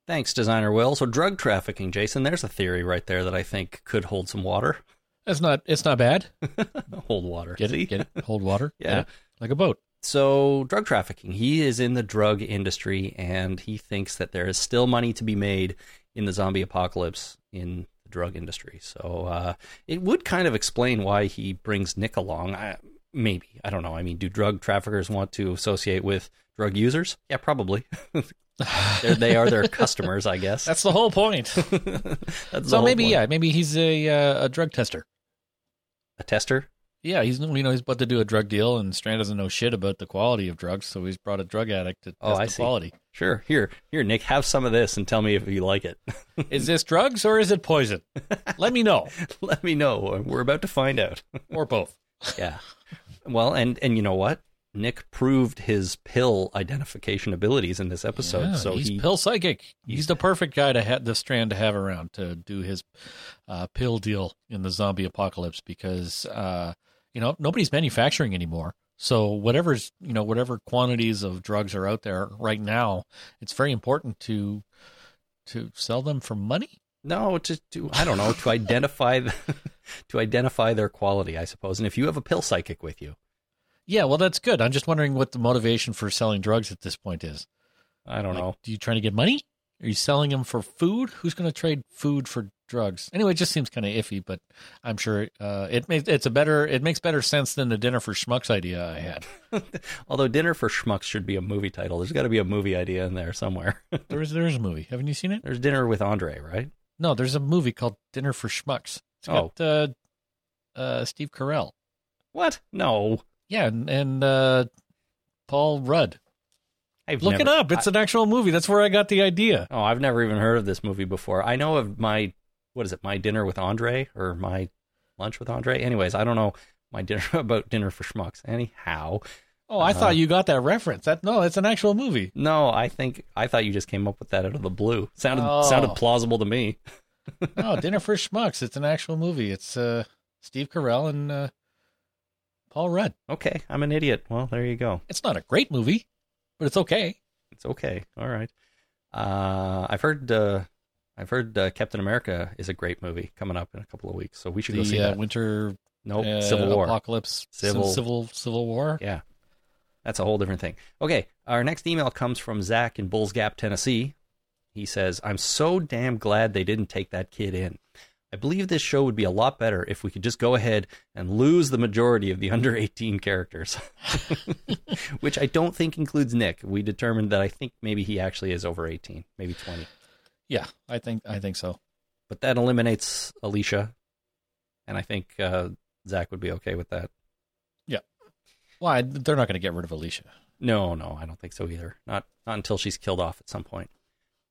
Thanks, designer Will. So, drug trafficking, Jason, there's a theory right there that I think could hold some water. It's not. It's not bad. (laughs) hold water. Get See? it? Get it? Hold water. (laughs) Yeah. like a boat. So, drug trafficking. He is in the drug industry and he thinks that there is still money to be made in the zombie apocalypse in the drug industry. So, uh, it would kind of explain why he brings Nick along. I, maybe I don't know. I mean, do drug traffickers want to associate with drug users? Yeah, probably. (laughs) They're, their (laughs) customers, I guess. That's the whole point. (laughs) So whole maybe point. yeah, maybe he's a uh, a drug tester. a tester. Yeah, he's you know he's about to do a drug deal, and Strand doesn't know shit about the quality of drugs, so he's brought a drug addict to test Oh, I the see. quality. Sure. Here, here, Nick, have some of this and tell me if you like it. (laughs) Is this drugs or is it poison? Let me know, (laughs) Let me know. We're about to find out. (laughs) or both. yeah. Well, and and you know what? Nick proved his pill identification abilities in this episode. Yeah, so he's he pill psychic. He's, he's- the perfect guy to have the Strand to have around to do his uh, pill deal in the zombie apocalypse because uh, you know nobody's manufacturing anymore. So whatever's you know whatever quantities of drugs are out there right now, it's very important to to sell them for money. no to, to I don't know to identify the, (laughs) to identify their quality, I suppose. And if you have a pill psychic with you, Yeah, well, that's good. I'm just wondering what the motivation for selling drugs at this point is. I don't Like, know. Do you trying to get money? Are you selling them for food? Who's going to trade food for drugs? Anyway, it just seems kind of iffy, but I'm sure uh, it makes it's a better it makes better sense than the dinner for schmucks idea I had. (laughs) Although dinner for schmucks should be a movie title. There's got to be a movie idea in there somewhere. (laughs) There is there is a movie. Haven't you seen it? There's dinner with Andre, right? No, there's a movie called Dinner for Schmucks. It's Oh. got uh, uh, Steve Carell. What? No. Yeah, and, and uh, Paul Rudd. I've Look it up. It's an actual movie. That's where I got the idea. Oh, I've never even heard of this movie before. I know of my what is it? My dinner with Andre or my lunch with Andre. Anyways, I don't know my dinner (laughs) about dinner for schmucks. Anyhow, Oh, I Uh-huh. thought you got that reference. That no, it's an actual movie. no, I think I thought you just came up with that out of the blue. Sounded Oh. sounded plausible to me. (laughs) No, Dinner for Schmucks. It's an actual movie. It's uh, Steve Carell and uh, Paul Rudd. Okay, I'm an idiot. Well, there you go. It's not a great movie, but it's okay. It's okay. All right. Uh, I've heard uh, I've heard uh, Captain America is a great movie coming up in a couple of weeks, so we should go see uh, that. winter Nope, uh, Civil War. apocalypse, Civil- civil, civil war. Yeah. That's a whole different thing. Okay, our next email comes from Zach in Bulls Gap, Tennessee. He says, I'm so damn glad they didn't take that kid in. I believe this show would be a lot better if we could just go ahead and lose the majority of the (laughs) under 18 characters, (laughs) which I don't think includes Nick. We determined that I think maybe he actually is over 18, maybe 20. Yeah, I think I think so. But that eliminates Alicia, and I think uh, Zach would be okay with that. Yeah. Why? They're not going to get rid of Alicia. No, no, I don't think so either. Not not until she's killed off at some point.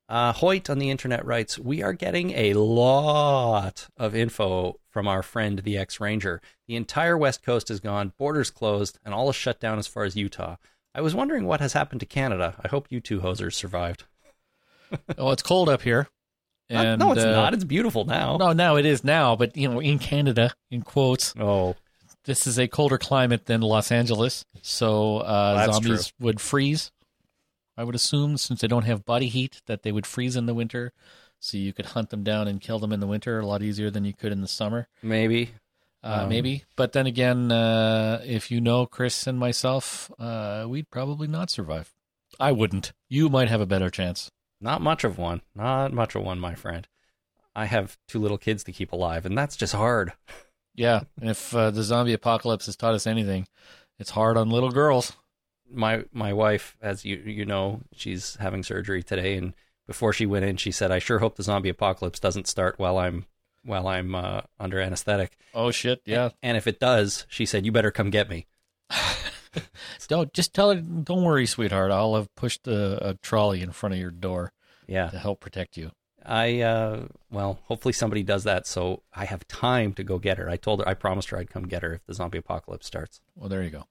Uh, Hoyt on the internet writes, "We are getting a lot of info from our friend the X Ranger. The entire West Coast is gone, borders closed, and all is shut down as far as Utah. I was wondering what has happened to Canada. I hope you two hosers survived. (laughs) oh, it's cold up here. And, no, it's uh, not. It's beautiful now. No, now it is now, but you know, in Canada, in quotes, Oh, this is a colder climate than Los Angeles, so uh, That's zombies would freeze. I would assume, since they don't have body heat, that they would freeze in the winter, so you could hunt them down and kill them in the winter a lot easier than you could in the summer. maybe. Uh, Um, maybe, but then again, uh, if you know Chris and myself, uh, we'd probably not survive. I wouldn't. You might have a better chance. Not much of one. Not much of one, my friend. I have two little kids to keep alive, and that's just hard. Yeah, and if uh, the zombie apocalypse has taught us anything, it's hard on little girls. my my wife, as you you know, she's having surgery today, and before she went in, she said, "I sure hope the zombie apocalypse doesn't start while I'm while I'm uh, under anesthetic." Oh shit! Yeah, And if it does, she said, "You better come get me." (laughs) (laughs) don't just tell her. Don't worry, sweetheart. I'll have pushed a, a trolley in front of your door Yeah, to help protect you. I uh, well, hopefully somebody does that, so I have time to go get her. I told her, I promised her I'd come get her if the zombie apocalypse starts. Well, there you go.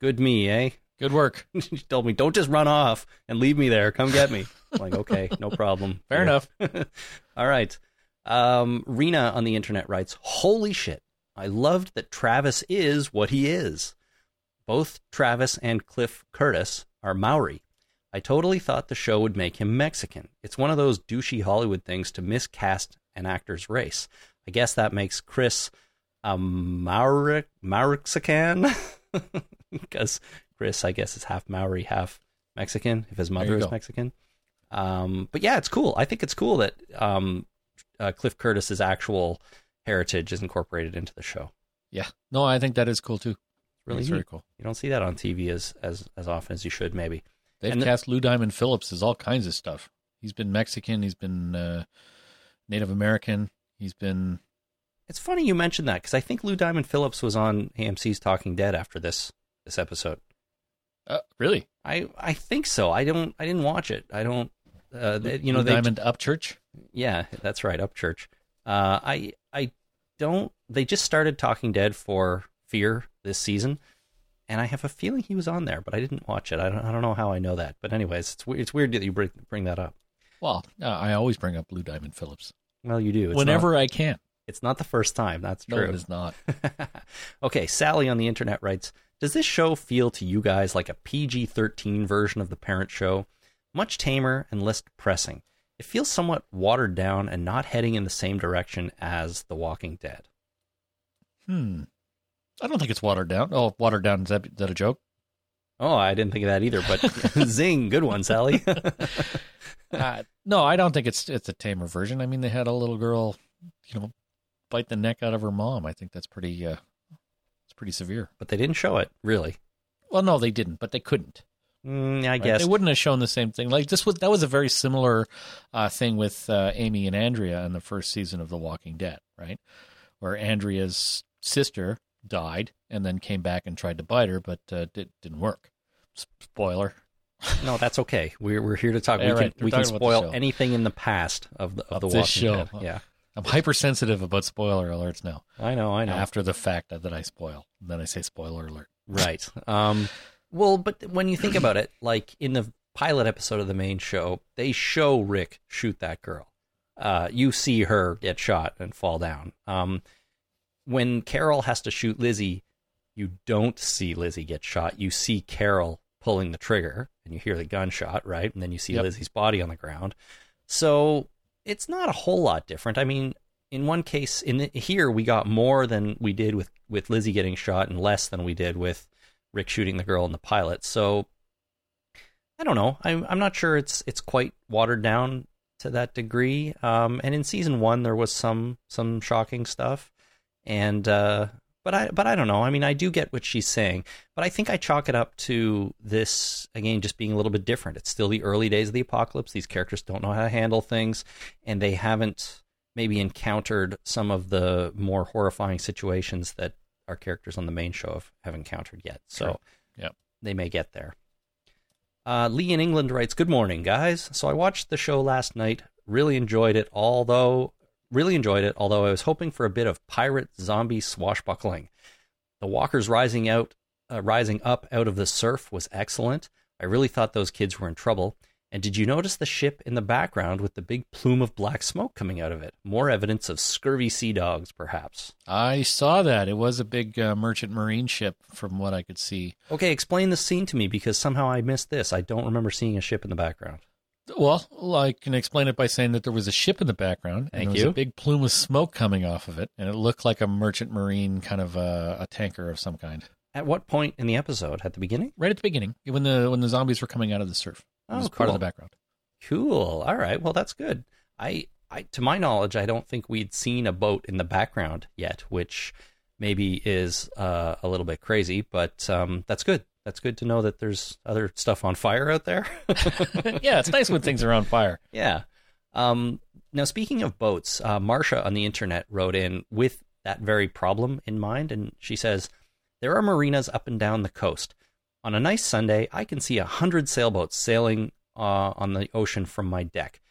Good me, eh? Good work. (laughs) she told me, "Don't just run off and leave me there. Come get me." (laughs) I'm like, okay, no problem. Fair enough. All right. Um, Rena on the internet writes, "Holy shit! I loved that Travis is what he is. Both Travis and Cliff Curtis are Maori. I totally thought the show would make him Mexican. It's one of those douchey Hollywood things to miscast an actor's race. I guess that makes Chris a Maori Mexican because (laughs) Chris, I guess, is half Maori, half Mexican. If his mother is go. Mexican." Um, but yeah, it's cool. I think it's cool that um, uh, Cliff Curtis's actual heritage is incorporated into the show. Yeah. No, I think that is cool too. Really It's very cool. You don't see that on TV as as as often as you should, maybe. They've And the- cast Lou Diamond Phillips as all kinds of stuff. He's been Mexican. He's been uh, Native American. He's been It's funny you mentioned that because I think Lou Diamond Phillips was on AMC's Talking Dead after this this episode. uh, really I I think so. I don't. I didn't watch it. I don't. Uh, they, you know, Lou they, Diamond Upchurch. yeah, that's right. Upchurch. Uh, I I don't. They just started Talking Dead for Fear this season, and I have a feeling he was on there, but I didn't watch it. I don't. I don't know how I know that. But anyways, it's weird. It's weird that you bring bring that up. Well, uh, I always bring up Lou Diamond Phillips Well, you do. It's whenever Not, I can. it's not the first time. That's No, true. it is not. (laughs) okay, Sally on the internet writes Does this show feel to you guys like a PG 13 version of The Parent Show? Much tamer and less depressing. It feels somewhat watered down and not heading in the same direction as The Walking Dead. Hmm. I don't think it's watered down. Oh, watered down. Is that, is that a joke? Oh, I didn't think of that either, but (laughs) (laughs) zing, good one, Sally. (laughs) uh, no, I don't think it's it's a tamer version. I mean, they had a little girl, you know, bite the neck out of her mom. I think that's pretty. Uh, it's pretty severe. but they didn't show it, really. Well, no, they didn't, but they couldn't. Mm, I right? guess. they wouldn't have shown the same thing. Like this was that was a very similar uh, thing with uh, Amy and Andrea in the first season of The Walking Dead, right? Where Andrea's sister died and then came back and tried to bite her, but uh, it didn't work. Spoiler. (laughs) No, that's okay. We're, we're here to talk. Yeah, we right. can, We're we can talking about the spoil anything in the past of the, of Of the this Walking show. Dead. Yeah, I'm hypersensitive about spoiler alerts now. I know, I know. After the fact that I spoil, then I say spoiler alert. Right. Um, well, but when you think about it, like in the pilot episode of the main show, they show Rick shoot that girl. Uh, you see her get shot and fall down. Um, when Carol has to shoot Lizzie, you don't see Lizzie get shot. You see Carol pulling the trigger, and you hear the gunshot, right? And then you see Yep. Lizzie's body on the ground. So it's not a whole lot different. I mean, in one case, in the, here we got more than we did with with Lizzie getting shot, and less than we did with Rick shooting the girl in the pilot. So I don't know. I'm I'm not sure it's it's quite watered down to that degree. Um, and in season one, there was some some shocking stuff, and uh, but I but I don't know. I mean, I do get what she's saying, but I think I chalk it up to this again just being a little bit different. It's still the early days of the apocalypse. These characters don't know how to handle things, and they haven't maybe encountered some of the more horrifying situations that our characters on the main show have, have encountered yet. So Sure. Yep. they may get there. Uh, Lee in England writes, "Good morning, guys. So I watched the show last night. Really enjoyed it. Although really enjoyed it. Although I was hoping for a bit of pirate zombie swashbuckling. The walkers rising out, uh, rising up out of the surf was excellent. I really thought those kids were in trouble. And did you notice the ship in the background with the big plume of black smoke coming out of it? More evidence of scurvy sea dogs, perhaps. I saw that. It was a big uh, merchant marine ship, from what I could see. Okay, explain the scene to me because somehow I missed this. I don't remember seeing a ship in the background. Well, I can explain it by saying that there was a ship in the background, Thank and there was you. a big plume of smoke coming off of it, and it looked like a merchant marine kind of a, a tanker of some kind. At what point in the episode? At the beginning? Right at the beginning, when the when the zombies were coming out of the surf, it Oh, was part of the background. Cool. All right. Well, that's good. I, I, to my knowledge, I don't think we'd seen a boat in the background yet, which maybe is uh, a little bit crazy, but um, that's good. That's good to know that there's other stuff on fire out there. (laughs) (laughs) yeah, it's nice when things are on fire. Yeah. Um, now, speaking of boats, uh, Marsha on the internet wrote in with that very problem in mind, and she says, There are marinas up and down the coast. On a nice Sunday, I can see a hundred sailboats sailing uh, on the ocean from my deck.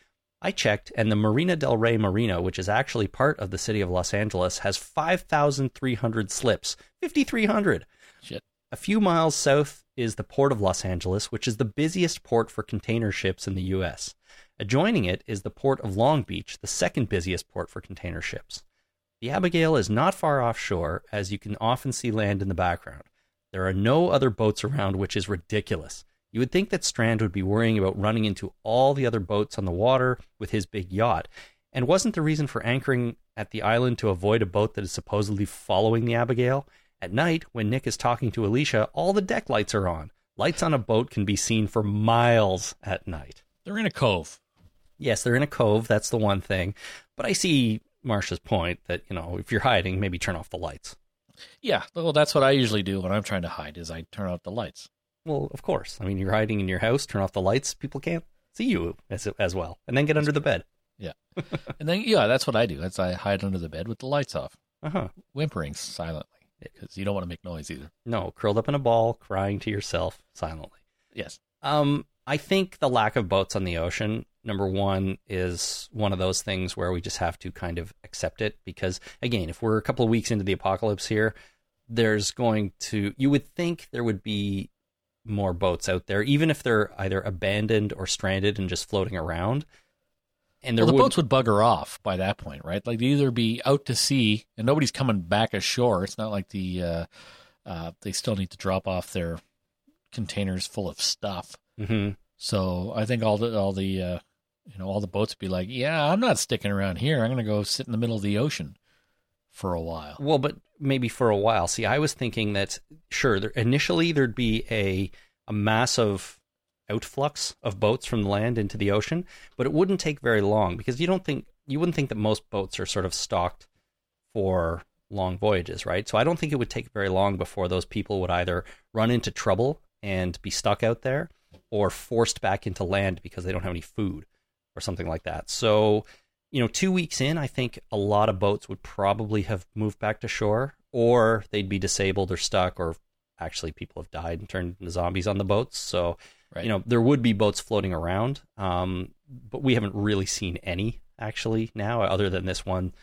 I checked, and the Marina del Rey Marina, which is actually part of the city of Los Angeles, has 5,300 slips. 5,300! Shit. A few miles south is the Port of Los Angeles, which is the busiest port for container ships in the U.S. Adjoining it is the Port of Long Beach, the second busiest port for container ships. The Abigail is not far offshore, as you can often see land in the background. There are no other boats around, which is ridiculous. You would think that Strand would be worrying about running into all the other boats on the water with his big yacht. And wasn't the reason for anchoring at the island to avoid a boat that is supposedly following the Abigail? At night, when Nick is talking to Alicia, all the deck lights are on. Lights on a boat can be seen for miles at night. They're in a cove. Yes, they're in a cove. That's the one thing. But I see Marsha's point that, you know, if you're hiding, maybe turn off the lights. Yeah, well, that's what I usually do when I'm trying to hide. Is I turn out the lights. Well, of course. I mean, you're hiding in your house, turn off the lights, people can't see you as, as well, and then get under the bed. Yeah. and then, yeah, that's what I do. That's I hide under the bed with the lights off, Uh huh. whimpering silently because you don't want to make noise either. No, curled up in a ball, crying to yourself silently. Yes. Um, I think the lack of boats on the ocean, number one, is one of those things where we just have to kind of accept it because, again, if we're a couple of weeks into the apocalypse here, there's going to, you would think there would be more boats out there, even if they're either abandoned or stranded and just floating around. And there Well, the boats would bugger off by that point, right? Like they'd either be out to sea and nobody's coming back ashore. It's not like the uh, uh, they still need to drop off their containers full of stuff. Mhm. So I think all the all the uh, you know all the boats would be like, yeah, I'm not sticking around here. I'm going to go sit in the middle of the ocean for a while. Well, but maybe for a while. See, I was thinking that sure, there, initially there'd be a a massive outflux of boats from the land into the ocean, but it wouldn't take very long because you don't think you wouldn't think that most boats are sort of stocked for long voyages, right? So I don't think it would take very long before those people would either run into trouble and be stuck out there or forced back into land because they don't have any food or something like that. So, you know, 2 weeks in, I think a lot of boats would probably have moved back to shore or they'd be disabled or stuck or actually people have died and turned into zombies on the boats. So, Right. you know, there would be boats floating around, um, but we haven't really seen any actually now, other than this one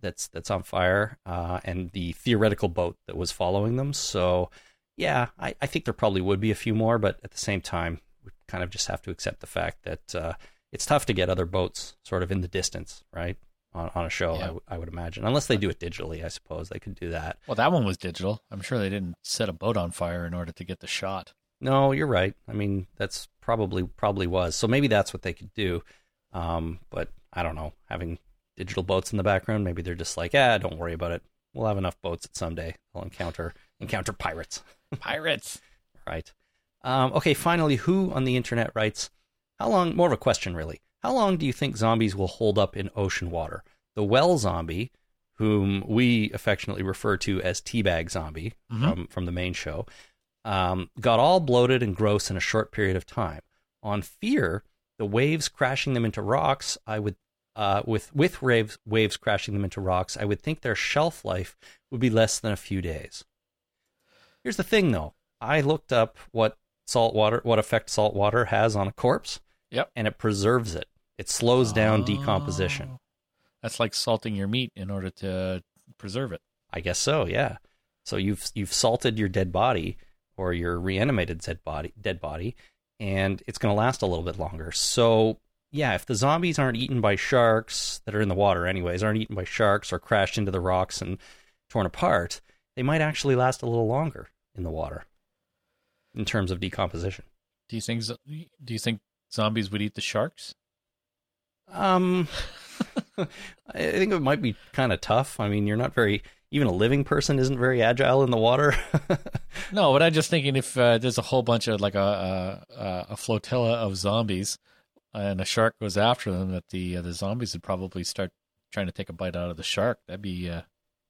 that's that's on fire uh, and the theoretical boat that was following them. So, yeah, I, I think there probably would be a few more, but at the same time, we kind of just have to accept the fact that uh, it's tough to get other boats sort of in the distance, right? On, on a show, I Yeah. w- I would imagine, unless they do it digitally. I suppose they could do that. Well, that one was digital. I'm sure they didn't set a boat on fire in order to get the shot. No, you're right. I mean, that's probably probably was. So maybe that's what they could do. Um, but I don't know. Having digital boats in the background, maybe they're just like, ah, don't worry about it. We'll have enough boats that someday they'll encounter encounter pirates. (laughs) Pirates. right. Um, okay. Finally, who on the internet writes? How long? More of a question, really. How long do you think zombies will hold up in ocean water? The well zombie, whom we affectionately refer to as teabag zombie Mhm. from from the main show, um, got all bloated and gross in a short period of time. On fear, the waves crashing them into rocks, I would. Uh, with with waves waves crashing them into rocks, I would think their shelf life would be less than a few days. Here's the thing, though. I looked up what salt water, what effect salt water has on a corpse. Yep. And it preserves it. It slows down decomposition. Oh. That's like salting your meat in order to preserve it. I guess so. Yeah. So you've you've salted your dead body or your reanimated dead body, dead body, and it's going to last a little bit longer. So yeah, if the zombies aren't eaten by sharks that are in the water, anyways, aren't eaten by sharks or crashed into the rocks and torn apart, they might actually last a little longer in the water in terms of decomposition. Do you think? Do you think zombies would eat the sharks? Um, (laughs) I think it might be kind of tough. I mean, you're not very even a living person isn't very agile in the water. (laughs) No, but I'm just thinking if uh, there's a whole bunch of like a, a a flotilla of zombies, and a shark goes after them, that the uh, the zombies would probably start trying to take a bite out of the shark. That'd be uh,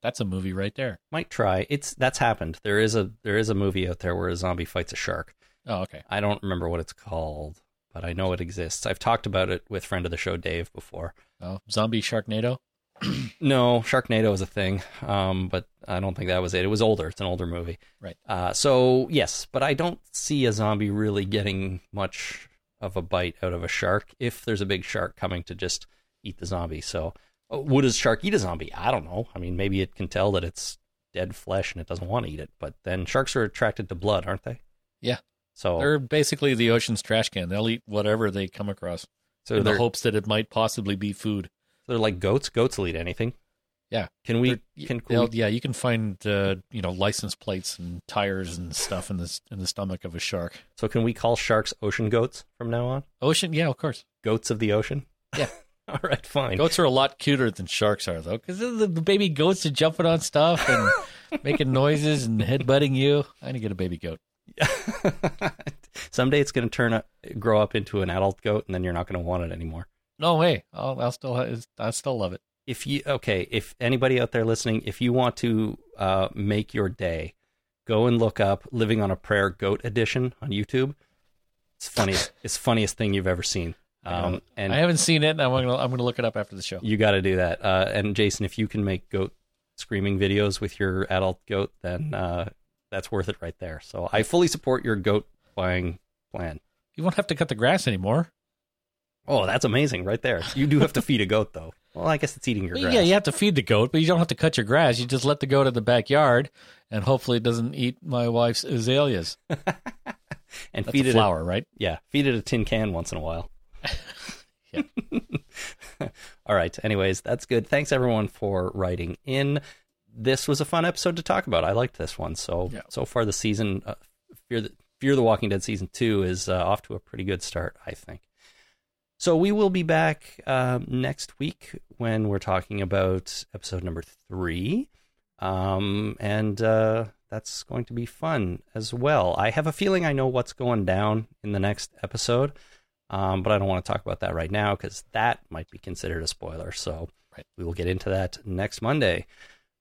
that's a movie right there. might try. It's that's happened. There is a there is a movie out there where a zombie fights a shark. Oh, okay. I don't remember what it's called, but I know it exists. I've talked about it with friend of the show Dave before. Oh, zombie Sharknado. (clears throat) No, Sharknado is a thing, um, but I don't think that was it. It was older. It's an older movie. Right. Uh, so yes, but I don't see a zombie really getting much of a bite out of a shark if there's a big shark coming to just eat the zombie. So uh, would a shark eat a zombie? I don't know. I mean, maybe it can tell that it's dead flesh and it doesn't want to eat it. But then sharks are attracted to blood, aren't they? Yeah. So They're basically the ocean's trash can. They'll eat whatever they come across so in the hopes that it might possibly be food. They're like goats. Goats will eat anything. Yeah. Can we? They're- Can, we yeah, you can find uh, you know license plates and tires and stuff in the in the stomach of a shark. so can we call sharks ocean goats from now on? Ocean, yeah, of course. Goats of the ocean. Yeah. (laughs) All right. Fine. Goats are a lot cuter than sharks are, though, because the, the baby goats are jumping on stuff and (laughs) making noises and headbutting you. I need to get a baby goat. (laughs) Someday it's going to turn up, grow up into an adult goat, and then you're not going to want it anymore. No way, I'll, I'll still, I still love it. if you okay, if anybody out there listening, if you want to uh, make your day, go and look up "Living on a Prayer" Goat Edition on YouTube. It's funniest. (laughs) it's funniest thing you've ever seen. Um, and I haven't seen it, and I'm gonna I'm gonna look it up after the show. you got to do that. Uh, and Jason, if you can make goat screaming videos with your adult goat, then uh, that's worth it right there. So I fully support your goat buying plan. You won't have to cut the grass anymore. Oh, that's amazing right there. You do have to feed a goat though. Well, I guess it's eating your grass. Yeah, you have to feed the goat, but you don't have to cut your grass. You just let the goat in the backyard, and hopefully it doesn't eat my wife's azaleas. (laughs) and That's feed a it flower, right? Yeah, feed it a tin can once in a while. (laughs) Yeah. (laughs) All right. Anyways, that's good. Thanks everyone for writing in. This was a fun episode to talk about. I liked this one. So Yeah. so far the season, uh, Fear the Fear the Walking Dead season two is uh, off to a pretty good start, I think. So we will be back um, next week when we're talking about episode number three, um, and uh, that's going to be fun as well. I have a feeling I know what's going down in the next episode, um, but I don't want to talk about that right now because that might be considered a spoiler. So Right. we will get into that next Monday.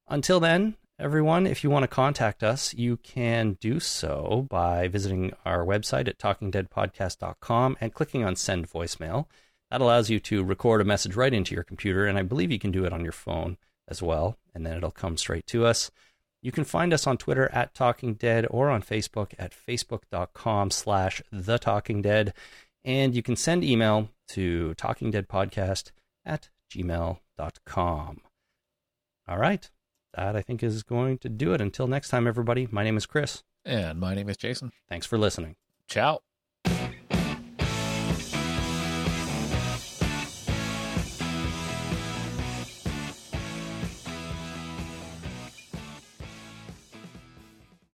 Until then, everyone, if you want to contact us, you can do so by visiting our website at talkingdeadpodcast.com and clicking on send voicemail. That allows you to record a message right into your computer, and I believe you can do it on your phone as well, and then it'll come straight to us. You can find us on Twitter at Talking Dead or on Facebook at facebook.com slash The Talking Dead. And you can send email to talkingdeadpodcast at gmail.com. All right. That I think is going to do it. Until next time, everybody, my name is Chris. And my name is Jason. Thanks for listening. Ciao.